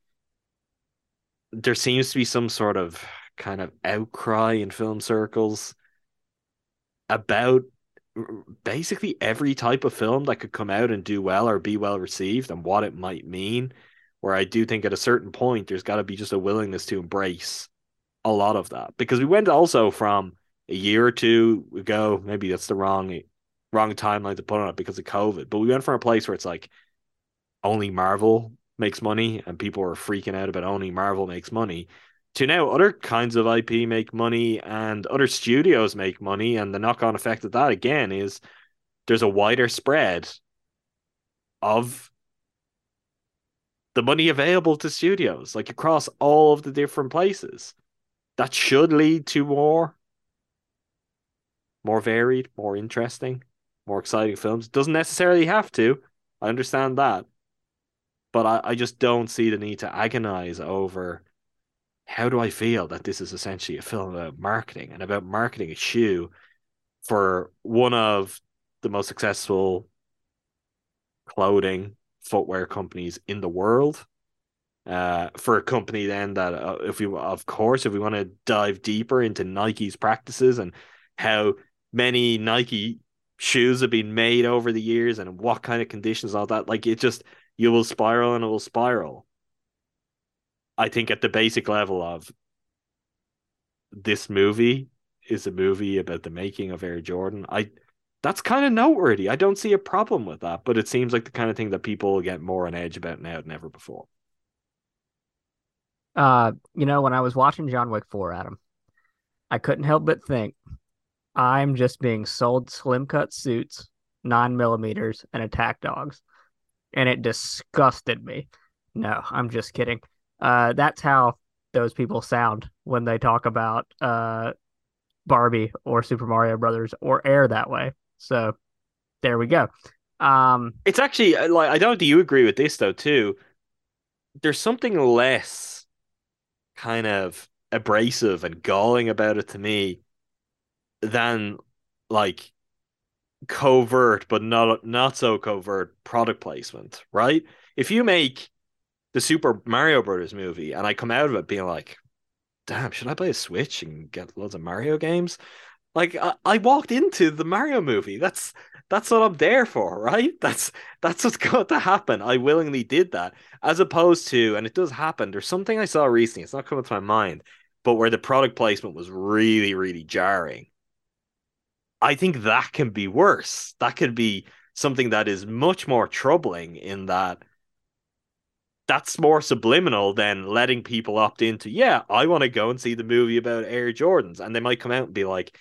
there seems to be some sort of kind of outcry in film circles about basically every type of film that could come out and do well or be well received and what it might mean. Where I do think at a certain point there's got to be just a willingness to embrace a lot of that because we went also from a year or two ago, maybe that's the wrong wrong timeline to put on it because of COVID. But we went from a place where it's like only Marvel makes money and people are freaking out about only Marvel makes money to now other kinds of IP make money and other studios make money. And the knock on effect of that again is there's a wider spread of the money available to studios, like across all of the different places. That should lead to more, more varied, more interesting, more exciting films. Doesn't necessarily have to. I understand that. But I, I just don't see the need to agonize over how do I feel that this is essentially a film about marketing and about marketing a shoe for one of the most successful clothing footwear companies in the world. Uh, for a company then that uh, if we of course if we want to dive deeper into Nike's practices and how many Nike shoes have been made over the years and what kind of conditions all that like it just you will spiral and it will spiral I think at the basic level of this movie is a movie about the making of Air Jordan. I that's kind of noteworthy. I don't see a problem with that, but it seems like the kind of thing that people get more on edge about now than ever before. Uh, you know, when I was watching John Wick 4, Adam, I couldn't help but think I'm just being sold slim cut suits, nine millimeters, and attack dogs. And it disgusted me. No, I'm just kidding. Uh, that's how those people sound when they talk about uh, Barbie or Super Mario Brothers or Air that way. So there we go. Um, it's actually uh, like I don't. Do you agree with this though too? There's something less kind of abrasive and galling about it to me than like covert but not not so covert product placement, right? If you make the Super Mario Brothers movie, and I come out of it being like, damn, should I buy a Switch and get loads of Mario games? Like I, I walked into the Mario movie. That's that's what I'm there for, right? That's that's what's got to happen. I willingly did that, as opposed to, and it does happen. There's something I saw recently. It's not coming to my mind, but where the product placement was really, really jarring. I think that can be worse. That could be something that is much more troubling in that that's more subliminal than letting people opt into, yeah, I want to go and see the movie about Air Jordans. And they might come out and be like,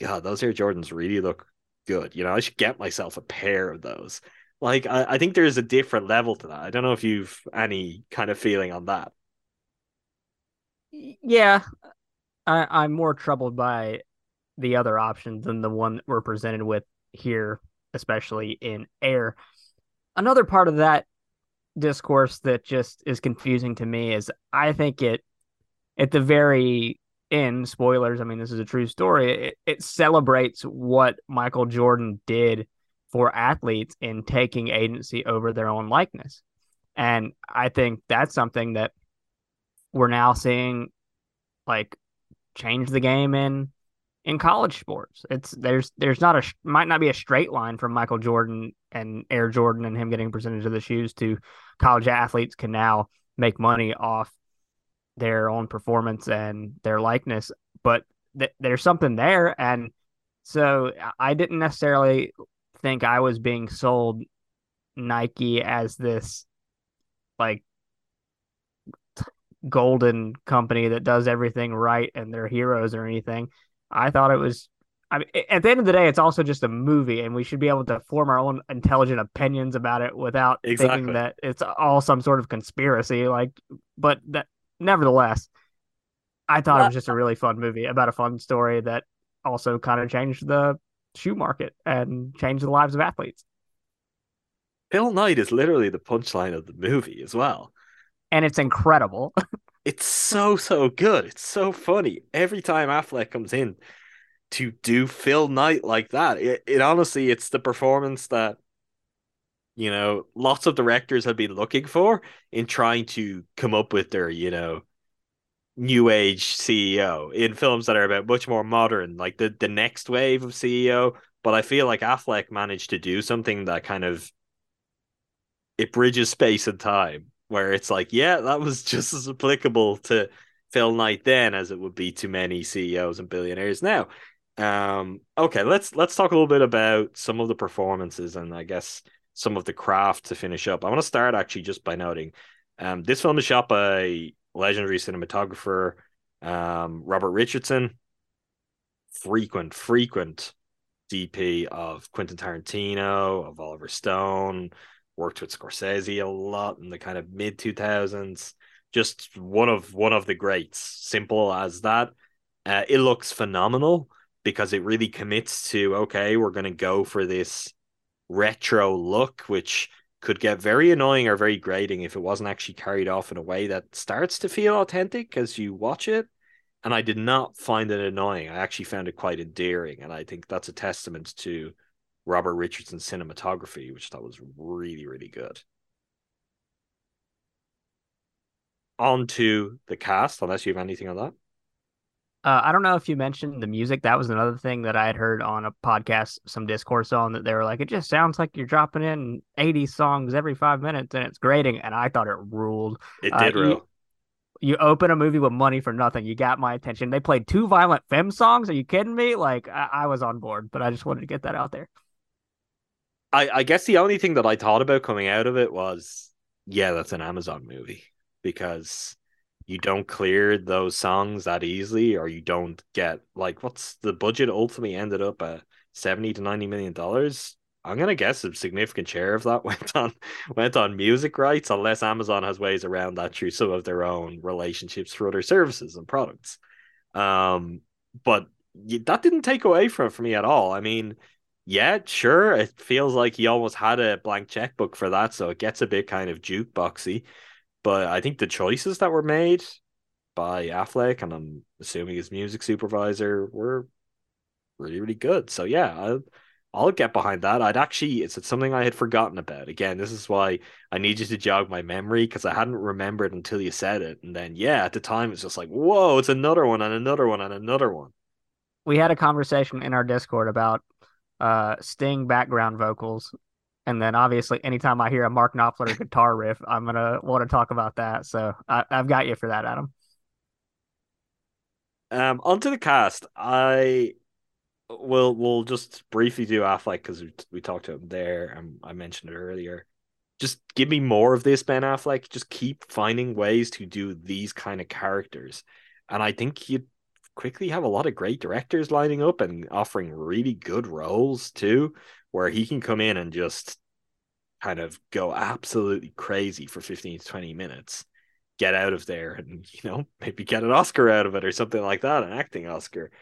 God, those Air Jordans really look good. You know, I should get myself a pair of those. Like, I, I think there's a different level to that. I don't know if you've any kind of feeling on that. Yeah, I, I'm more troubled by the other options than the one that we're presented with here, especially in air. Another part of that discourse that just is confusing to me is I think it at the very end, spoilers, I mean this is a true story, it, it celebrates what Michael Jordan did for athletes in taking agency over their own likeness. And I think that's something that we're now seeing like change the game in in college sports. It's there's there's not a might not be a straight line from Michael Jordan and Air Jordan and him getting percentage of the shoes to college athletes can now make money off their own performance and their likeness, but th- there's something there and so I didn't necessarily think I was being sold Nike as this like golden company that does everything right and they're heroes or anything. I thought it was. I mean, at the end of the day, it's also just a movie, and we should be able to form our own intelligent opinions about it without exactly. thinking that it's all some sort of conspiracy. Like, but that nevertheless, I thought it was just a really fun movie about a fun story that also kind of changed the shoe market and changed the lives of athletes. Phil Knight is literally the punchline of the movie as well. And it's incredible. it's so so good. It's so funny every time Affleck comes in to do Phil Knight like that. It, it honestly, it's the performance that you know lots of directors have been looking for in trying to come up with their you know new age CEO in films that are about much more modern, like the the next wave of CEO. But I feel like Affleck managed to do something that kind of it bridges space and time where it's like, yeah, that was just as applicable to Phil Knight then as it would be to many CEOs and billionaires now. Um, okay, let's let's talk a little bit about some of the performances and I guess some of the craft to finish up. I want to start actually just by noting um, this film is shot by legendary cinematographer um, Robert Richardson, frequent, frequent DP of Quentin Tarantino, of Oliver Stone, worked with Scorsese a lot in the kind of mid 2000s. Just one of one of the greats. Simple as that. Uh, it looks phenomenal because it really commits to okay, we're going to go for this retro look, which could get very annoying or very grating if it wasn't actually carried off in a way that starts to feel authentic as you watch it. And I did not find it annoying. I actually found it quite endearing. And I think that's a testament to Robert Richardson's cinematography, which I thought was really, really good. On to the cast, unless you have anything on that. Uh, I don't know if you mentioned the music. That was another thing that I had heard on a podcast, some discourse on that they were like, it just sounds like you're dropping in 80 songs every five minutes and it's grating. And I thought it ruled. It did uh, rule. You, you, open a movie with money for nothing. You got my attention. They played two Violent Femmes songs. Are you kidding me? Like, I, I was on board, but I just wanted to get that out there. I, I guess the only thing that I thought about coming out of it was, yeah, that's an Amazon movie because you don't clear those songs that easily, or you don't get like what's the budget ultimately ended up at seventy to ninety million dollars. I'm gonna guess a significant share of that went on went on music rights, unless Amazon has ways around that through some of their own relationships for other services and products. Um, but that didn't take away from for me at all. I mean, yeah, sure, it feels like he almost had a blank checkbook for that, so it gets a bit kind of jukeboxy. But I think the choices that were made by Affleck, and I'm assuming his music supervisor, were really, really good. So yeah, I'll, I'll get behind that. I'd actually, it's, something I had forgotten about. Again, this is why I need you to jog my memory because I hadn't remembered until you said it. And then, yeah, at the time, it's just like, whoa, it's another one and another one and another one. We had a conversation in our Discord about uh, Sting background vocals and then obviously, anytime I hear a Mark Knopfler guitar riff, I'm gonna want to talk about that. So I, have got you for that, Adam. Um, onto the cast. I will will just briefly do Affleck because we, we talked to him there, and I mentioned it earlier. Just give me more of this Ben Affleck. Just keep finding ways to do these kind of characters, and I think you quickly have a lot of great directors lining up and offering really good roles too where he can come in and just kind of go absolutely crazy for 15 to 20 minutes, get out of there and, you know, maybe get an Oscar out of it or something like that, an acting Oscar.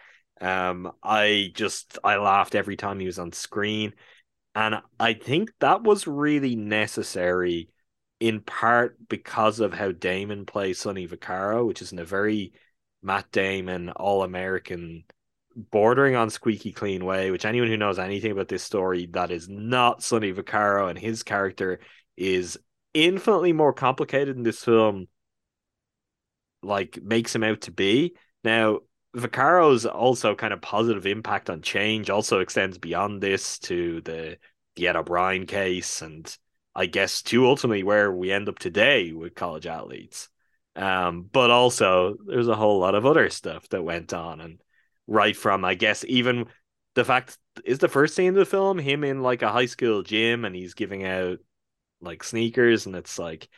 Um, I just, I laughed every time he was on screen. And I think that was really necessary in part because of how Damon plays Sonny Vaccaro, which is in a very Matt Damon, all American bordering on squeaky clean way, which anyone who knows anything about this story that is not Sonny Vaccaro and his character is infinitely more complicated in this film like makes him out to be. Now, Vaccaro's also kind of positive impact on change also extends beyond this to the the Ed O'Bannon case and I guess to ultimately where we end up today with college athletes. Um, but also there's a whole lot of other stuff that went on and right from I guess even the fact is the first scene of the film him in like a high school gym and he's giving out like sneakers and it's like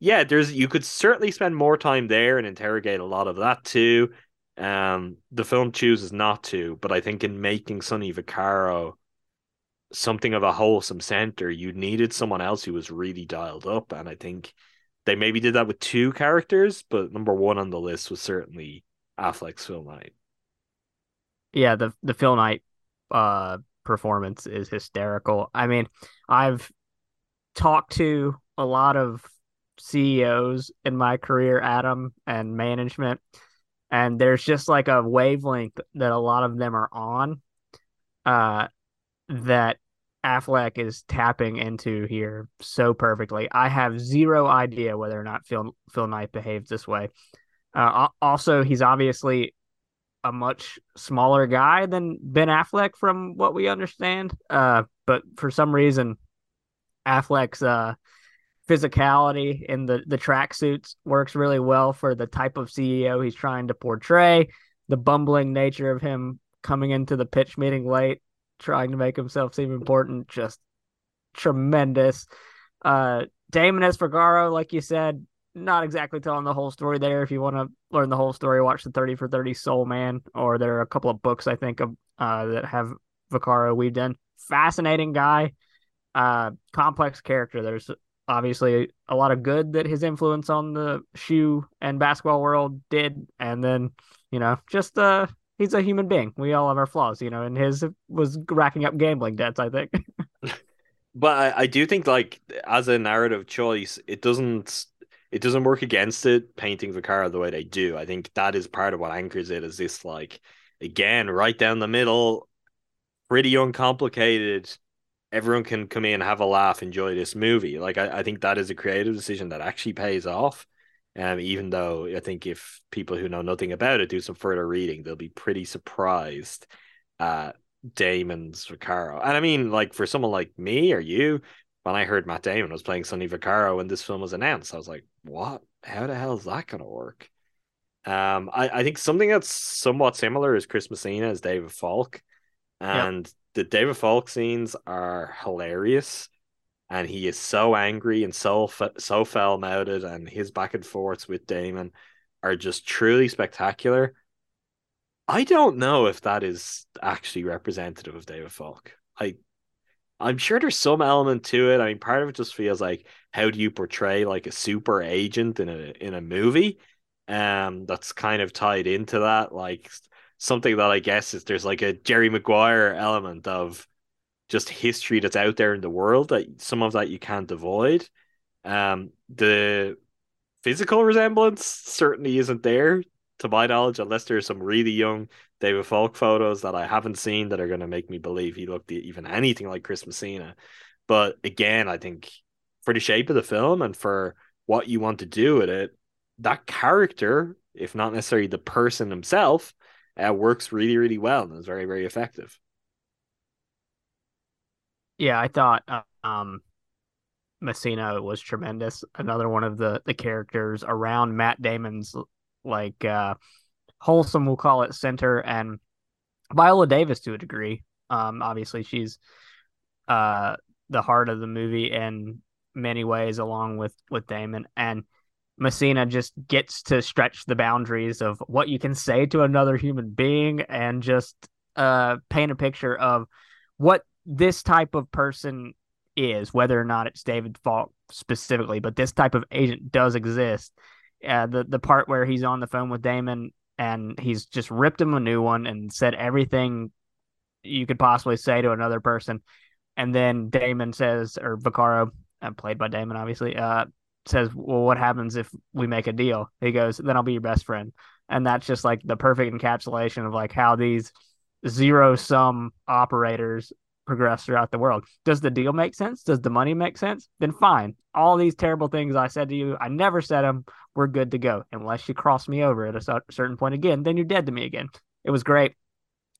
yeah there's you could certainly spend more time there and interrogate a lot of that too. Um the film chooses not to but i think in making sonny vaccaro something of a wholesome center you needed someone else who was really dialed up. And i think they maybe did that with two characters but number one on the list was certainly affleck's Phil Knight yeah, the the Phil Knight uh performance is hysterical. I mean, I've talked to a lot of CEOs in my career, Adam, and management, and there's just like a wavelength that a lot of them are on uh that Affleck is tapping into here so perfectly. I have zero idea whether or not Phil Phil Knight behaves this way. Uh, also, he's obviously a much smaller guy than Ben Affleck, from what we understand. Uh, but for some reason, Affleck's uh, physicality in the the tracksuits works really well for the type of CEO he's trying to portray. The bumbling nature of him coming into the pitch meeting late, trying to make himself seem important, just tremendous. Uh, Damon as Vaccaro, like you said, not exactly telling the whole story there. If you want to learn the whole story, watch the 30 for 30 Sole Man, or there are a couple of books I think of uh, that have Vaccaro weaved in. Fascinating guy. uh, complex character. There's obviously a lot of good that his influence on the shoe and basketball world did, and then you know just uh he's a human being. We all have our flaws, you know, and his was racking up gambling debts. I think. but I, I do think like as a narrative choice, it doesn't it doesn't work against it painting Vaccaro the way they do. I think that is part of what anchors it is this like again right down the middle, pretty uncomplicated. Everyone can come in, have a laugh, enjoy this movie. Like I, I think that is a creative decision that actually pays off. Um, even though I think if people who know nothing about it do some further reading, they'll be pretty surprised at Damon's Vaccaro. And I mean, like for someone like me or you, when I heard Matt Damon was playing Sonny Vaccaro when this film was announced, I was like, what? How the hell is that going to work? Um, I, I think something that's somewhat similar is Chris Messina as David Falk. And yep. the David Falk scenes are hilarious. And he is so angry and so so foul mouthed, and his back and forths with Damon are just truly spectacular. I don't know if that is actually representative of David Falk. I I'm sure there's some element to it. I mean, part of it just feels like how do you portray like a super agent in a in a movie? Um, that's kind of tied into that, like something that I guess is there's like a Jerry Maguire element of just history that's out there in the world that some of that you can't avoid. Um, the physical resemblance certainly isn't there to my knowledge, unless there's some really young David Falk photos that I haven't seen that are going to make me believe he looked even anything like Chris Messina. But again, I think for the shape of the film and for what you want to do with it, that character, if not necessarily the person himself, uh, works really, really well and is very, very effective. Yeah, I thought um, Messina was tremendous. Another one of the the characters around Matt Damon's like uh, wholesome, we'll call it center, and Viola Davis to a degree. Um, obviously, she's uh, the heart of the movie in many ways, along with with Damon and. Messina just gets to stretch the boundaries of what you can say to another human being and just uh, paint a picture of what this type of person is, whether or not it's David Falk specifically, but this type of agent does exist uh, the the part where he's on the phone with Damon and he's just ripped him a new one and said everything you could possibly say to another person, and then Damon says, or Vaccaro, uh, played by Damon, obviously, uh, says, "Well, what happens if we make a deal?" He goes, "Then I'll be your best friend," and that's just like the perfect encapsulation of like how these zero sum operators progress throughout the world. Does the deal make sense? Does the money make sense? Then fine. All these terrible things I said to you, I never said them. We're good to go. Unless you cross me over at a certain point again, then you're dead to me again. It was great.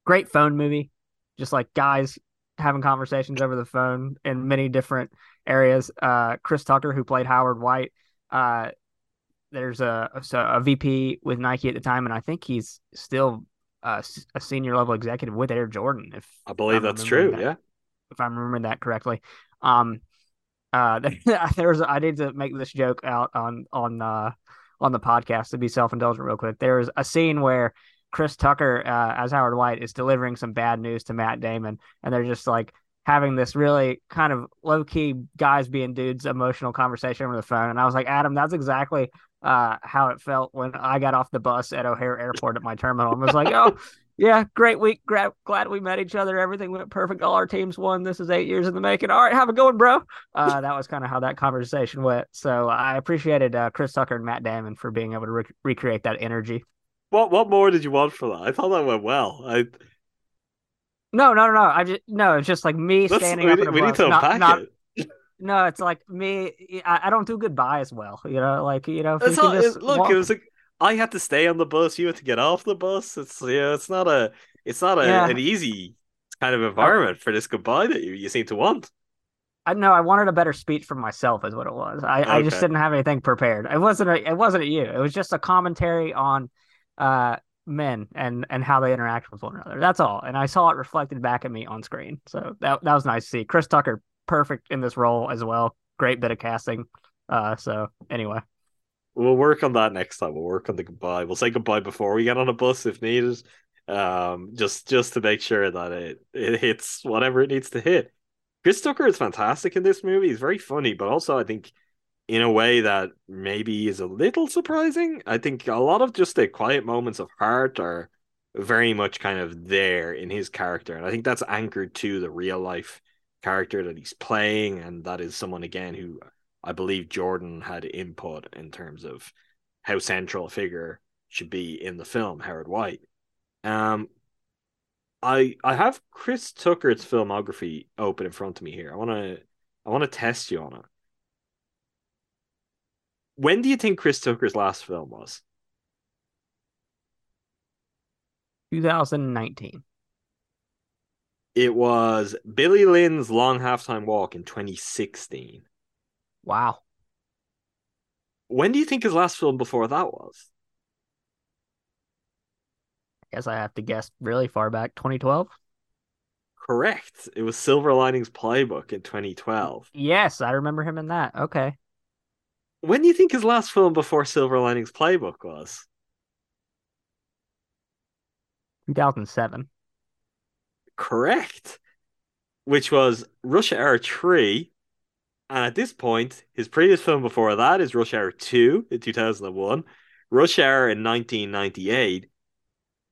Great phone movie. Just like guys having conversations over the phone in many different areas. Uh, Chris Tucker, who played Howard White, uh, there's a, a, a VP with Nike at the time, and I think he's still uh, a senior level executive with Air Jordan. If I believe that's true, that, yeah. If I'm remembering that correctly, um, uh, there's I need to make this joke out on on uh on the podcast to be self indulgent real quick. There's a scene where Chris Tucker uh, as Howard White is delivering some bad news to Matt Damon, and they're just like having this really kind of low key guys being dudes emotional conversation over the phone. And I was like, Adam, that's exactly uh, how it felt when I got off the bus at O'Hare Airport at my terminal. I was like, oh, yeah, great week. Glad, glad we met each other. Everything went perfect. All our teams won. This is eight years in the making. All right, have a going, bro. Uh, that was kind of how that conversation went. So I appreciated uh, Chris Tucker and Matt Damon for being able to rec- recreate that energy. What What more did you want for that? I thought that went well. I. No, no, no, no. I just no. It's just like me standing we, up. we bus, need to unpack not, it. No, it's like me. I, I don't do goodbye as well. You know, like you know. It's you not, it, look, walk... it was like I had to stay on the bus. You had to get off the bus. It's you know, it's not a, it's not a, yeah. an easy kind of environment I, for this goodbye that you, you seem to want. I know I wanted a better speech from myself, is what it was. I, okay. I just didn't have anything prepared. It wasn't a, it wasn't you. It was just a commentary on uh men and and how they interact with one another. That's all. And I saw it reflected back at me on screen. So that that was nice to see. Chris Tucker perfect in this role as well. Great bit of casting. Uh, so anyway, we'll work on that next time. We'll work on the goodbye. We'll say goodbye before we get on a bus if needed. Um, just just to make sure that it it hits whatever it needs to hit. Chris Tucker is fantastic in this movie. He's very funny, but also I think in a way that maybe is a little surprising. I think a lot of just the quiet moments of heart are very much kind of there in his character. And I think that's anchored to the real life character that he's playing. And that is someone, again, who I believe Jordan had input in terms of how central a figure should be in the film, Howard White. Um, I I have Chris Tucker's filmography open in front of me here. I want to I want to test you on it. When do you think Chris Tucker's last film was? 2019. It was Billy Lynn's Long Halftime Walk in 2016. Wow. When do you think his last film before that was? I guess I have to guess really far back 2012. Correct. It was Silver Linings Playbook in 2012. Yes, I remember him in that. Okay. When do you think his last film before Silver Linings Playbook was? 2007. Correct. Which was Rush Hour 3. And at this point, his previous film before that is Rush Hour 2 in 2001, Rush Hour in 1998.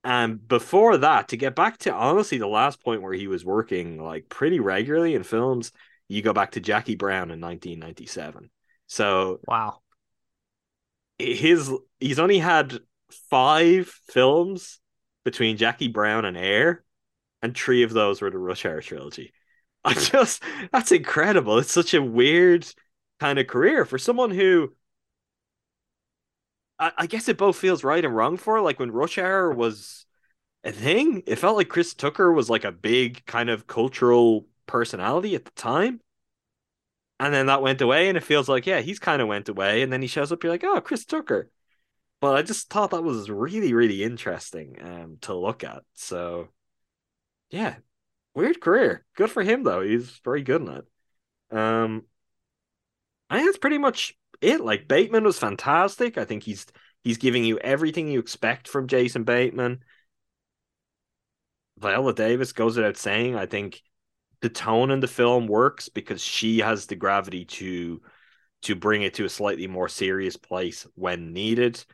And before that, to get back to honestly the last point where he was working like pretty regularly in films, you go back to Jackie Brown in 1997. So wow, his he's only had five films between Jackie Brown and Air, and three of those were the Rush Hour trilogy. I just that's incredible. It's such a weird kind of career for someone who I, I guess it both feels right and wrong for. Like when Rush Hour was a thing, it felt like Chris Tucker was like a big kind of cultural personality at the time. And then that went away, and it feels like, yeah, he's kind of went away. And then he shows up, you're like, oh, Chris Tucker. But I just thought that was really, really interesting um, to look at. So, yeah, weird career. Good for him, though. He's very good in it. Um, I think that's pretty much it. Like Bateman was fantastic. I think he's he's giving you everything you expect from Jason Bateman. Viola Davis goes without saying. I think the tone in the film works because she has the gravity to to bring it to a slightly more serious place when needed.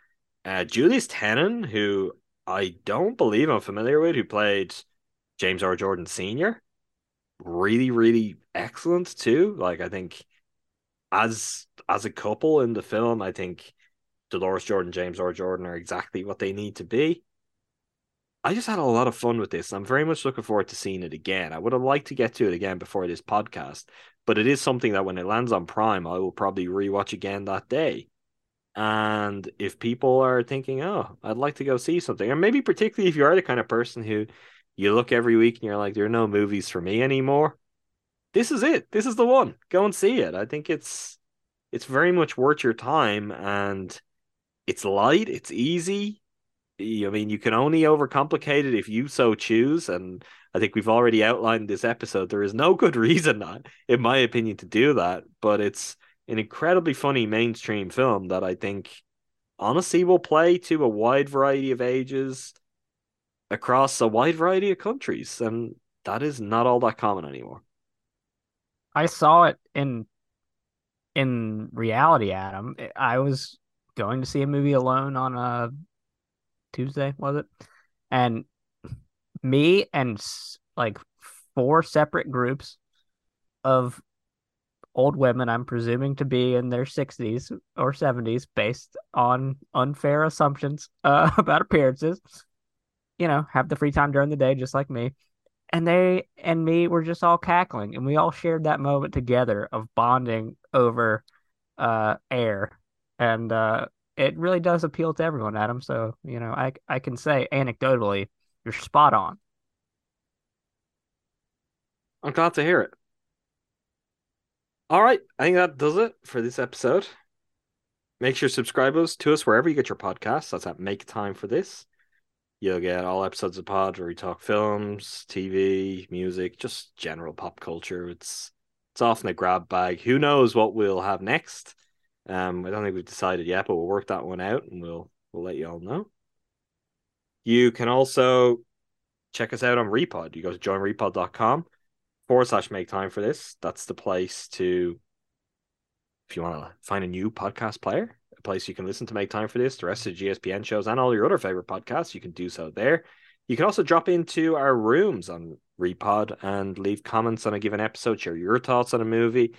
Uh, Julius Tennon, who I don't believe I'm familiar with, who played James R. Jordan Sr., really, really excellent too. Like I think as as a couple in the film, I think Deloris Jordan, James R. Jordan are exactly what they need to be. I just had a lot of fun with this. I'm very much looking forward to seeing it again. I would have liked to get to it again before this podcast, but it is something that when it lands on Prime, I will probably rewatch again that day. And if people are thinking, oh, I'd like to go see something, or maybe particularly if you are the kind of person who you look every week and you're like, there are no movies for me anymore, this is it. This is the one. Go and see it. I think it's it's very much worth your time and it's light, it's easy. I mean, you can only overcomplicate it if you so choose. And I think we've already outlined this episode. There is no good reason, not, in my opinion, to do that. But it's an incredibly funny mainstream film that I think honestly will play to a wide variety of ages across a wide variety of countries. And that is not all that common anymore. I saw it in in reality, Adam. I was going to see a movie alone on a Tuesday, was it? And me and like four separate groups of old women, I'm presuming to be in their 60s or 70s, based on unfair assumptions uh, about appearances. You know, have the free time during the day, just like me. And they and me were just all cackling, and we all shared that moment together of bonding over uh, air. And uh, it really does appeal to everyone, Adam. So, you know, I I can say anecdotally, you're spot on. I'm glad to hear it. All right, I think that does it for this episode. Make sure subscribe us to us wherever you get your podcasts. That's at Make Time for This. You'll get all episodes of pod where we talk films, TV, music, just general pop culture. It's it's often a grab bag. Who knows what we'll have next? Um, I don't think we've decided yet, but we'll work that one out and we'll we'll let you all know. You can also check us out on Repod. You go to joinrepod.com, forward slash make time for this. That's the place to, if you want to find a new podcast player, a place you can listen to make time for this, the rest of the GSPN shows, and all your other favorite podcasts, you can do so there. You can also drop into our rooms on Repod and leave comments on a given episode, share your thoughts on a movie.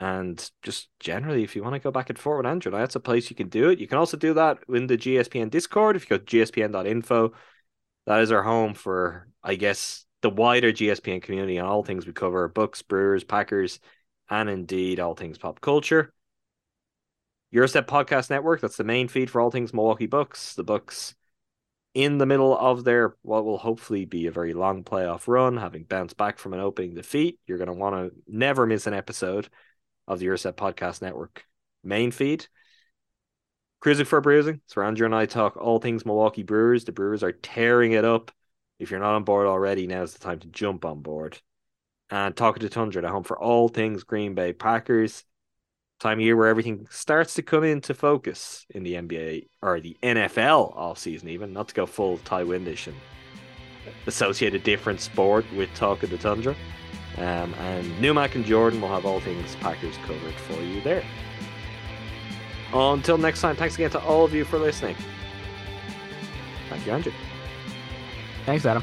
And just generally, if you want to go back and forth with Andrew, that's a place you can do it. You can also do that in the GSPN Discord. If you go to gspn.info, that is our home for, I guess, the wider GSPN community and all things we cover books, brewers, packers, and indeed all things pop culture. Gyro Step Podcast Network, that's the main feed for all things Milwaukee Bucks. The Bucks in the middle of their what will hopefully be a very long playoff run, having bounced back from an opening defeat. You're going to want to never miss an episode of the Gyro Step Podcast Network main feed. Crewsing for Brewsing. Where Andrew and I talk all things Milwaukee Brewers. The Brewers are tearing it up. If you're not on board already, now's the time to jump on board. And Talk of the Tundra, the home for all things Green Bay Packers time of year where everything starts to come into focus in the NBA or the NFL off season, even not to go full Ty Windish and associate a different sport with Talk of the Tundra. Um, and Numac and Jordan will have all things Packers covered for you there. Until next time, thanks again to all of you for listening. Thank you, Andrew. Thanks, Adam.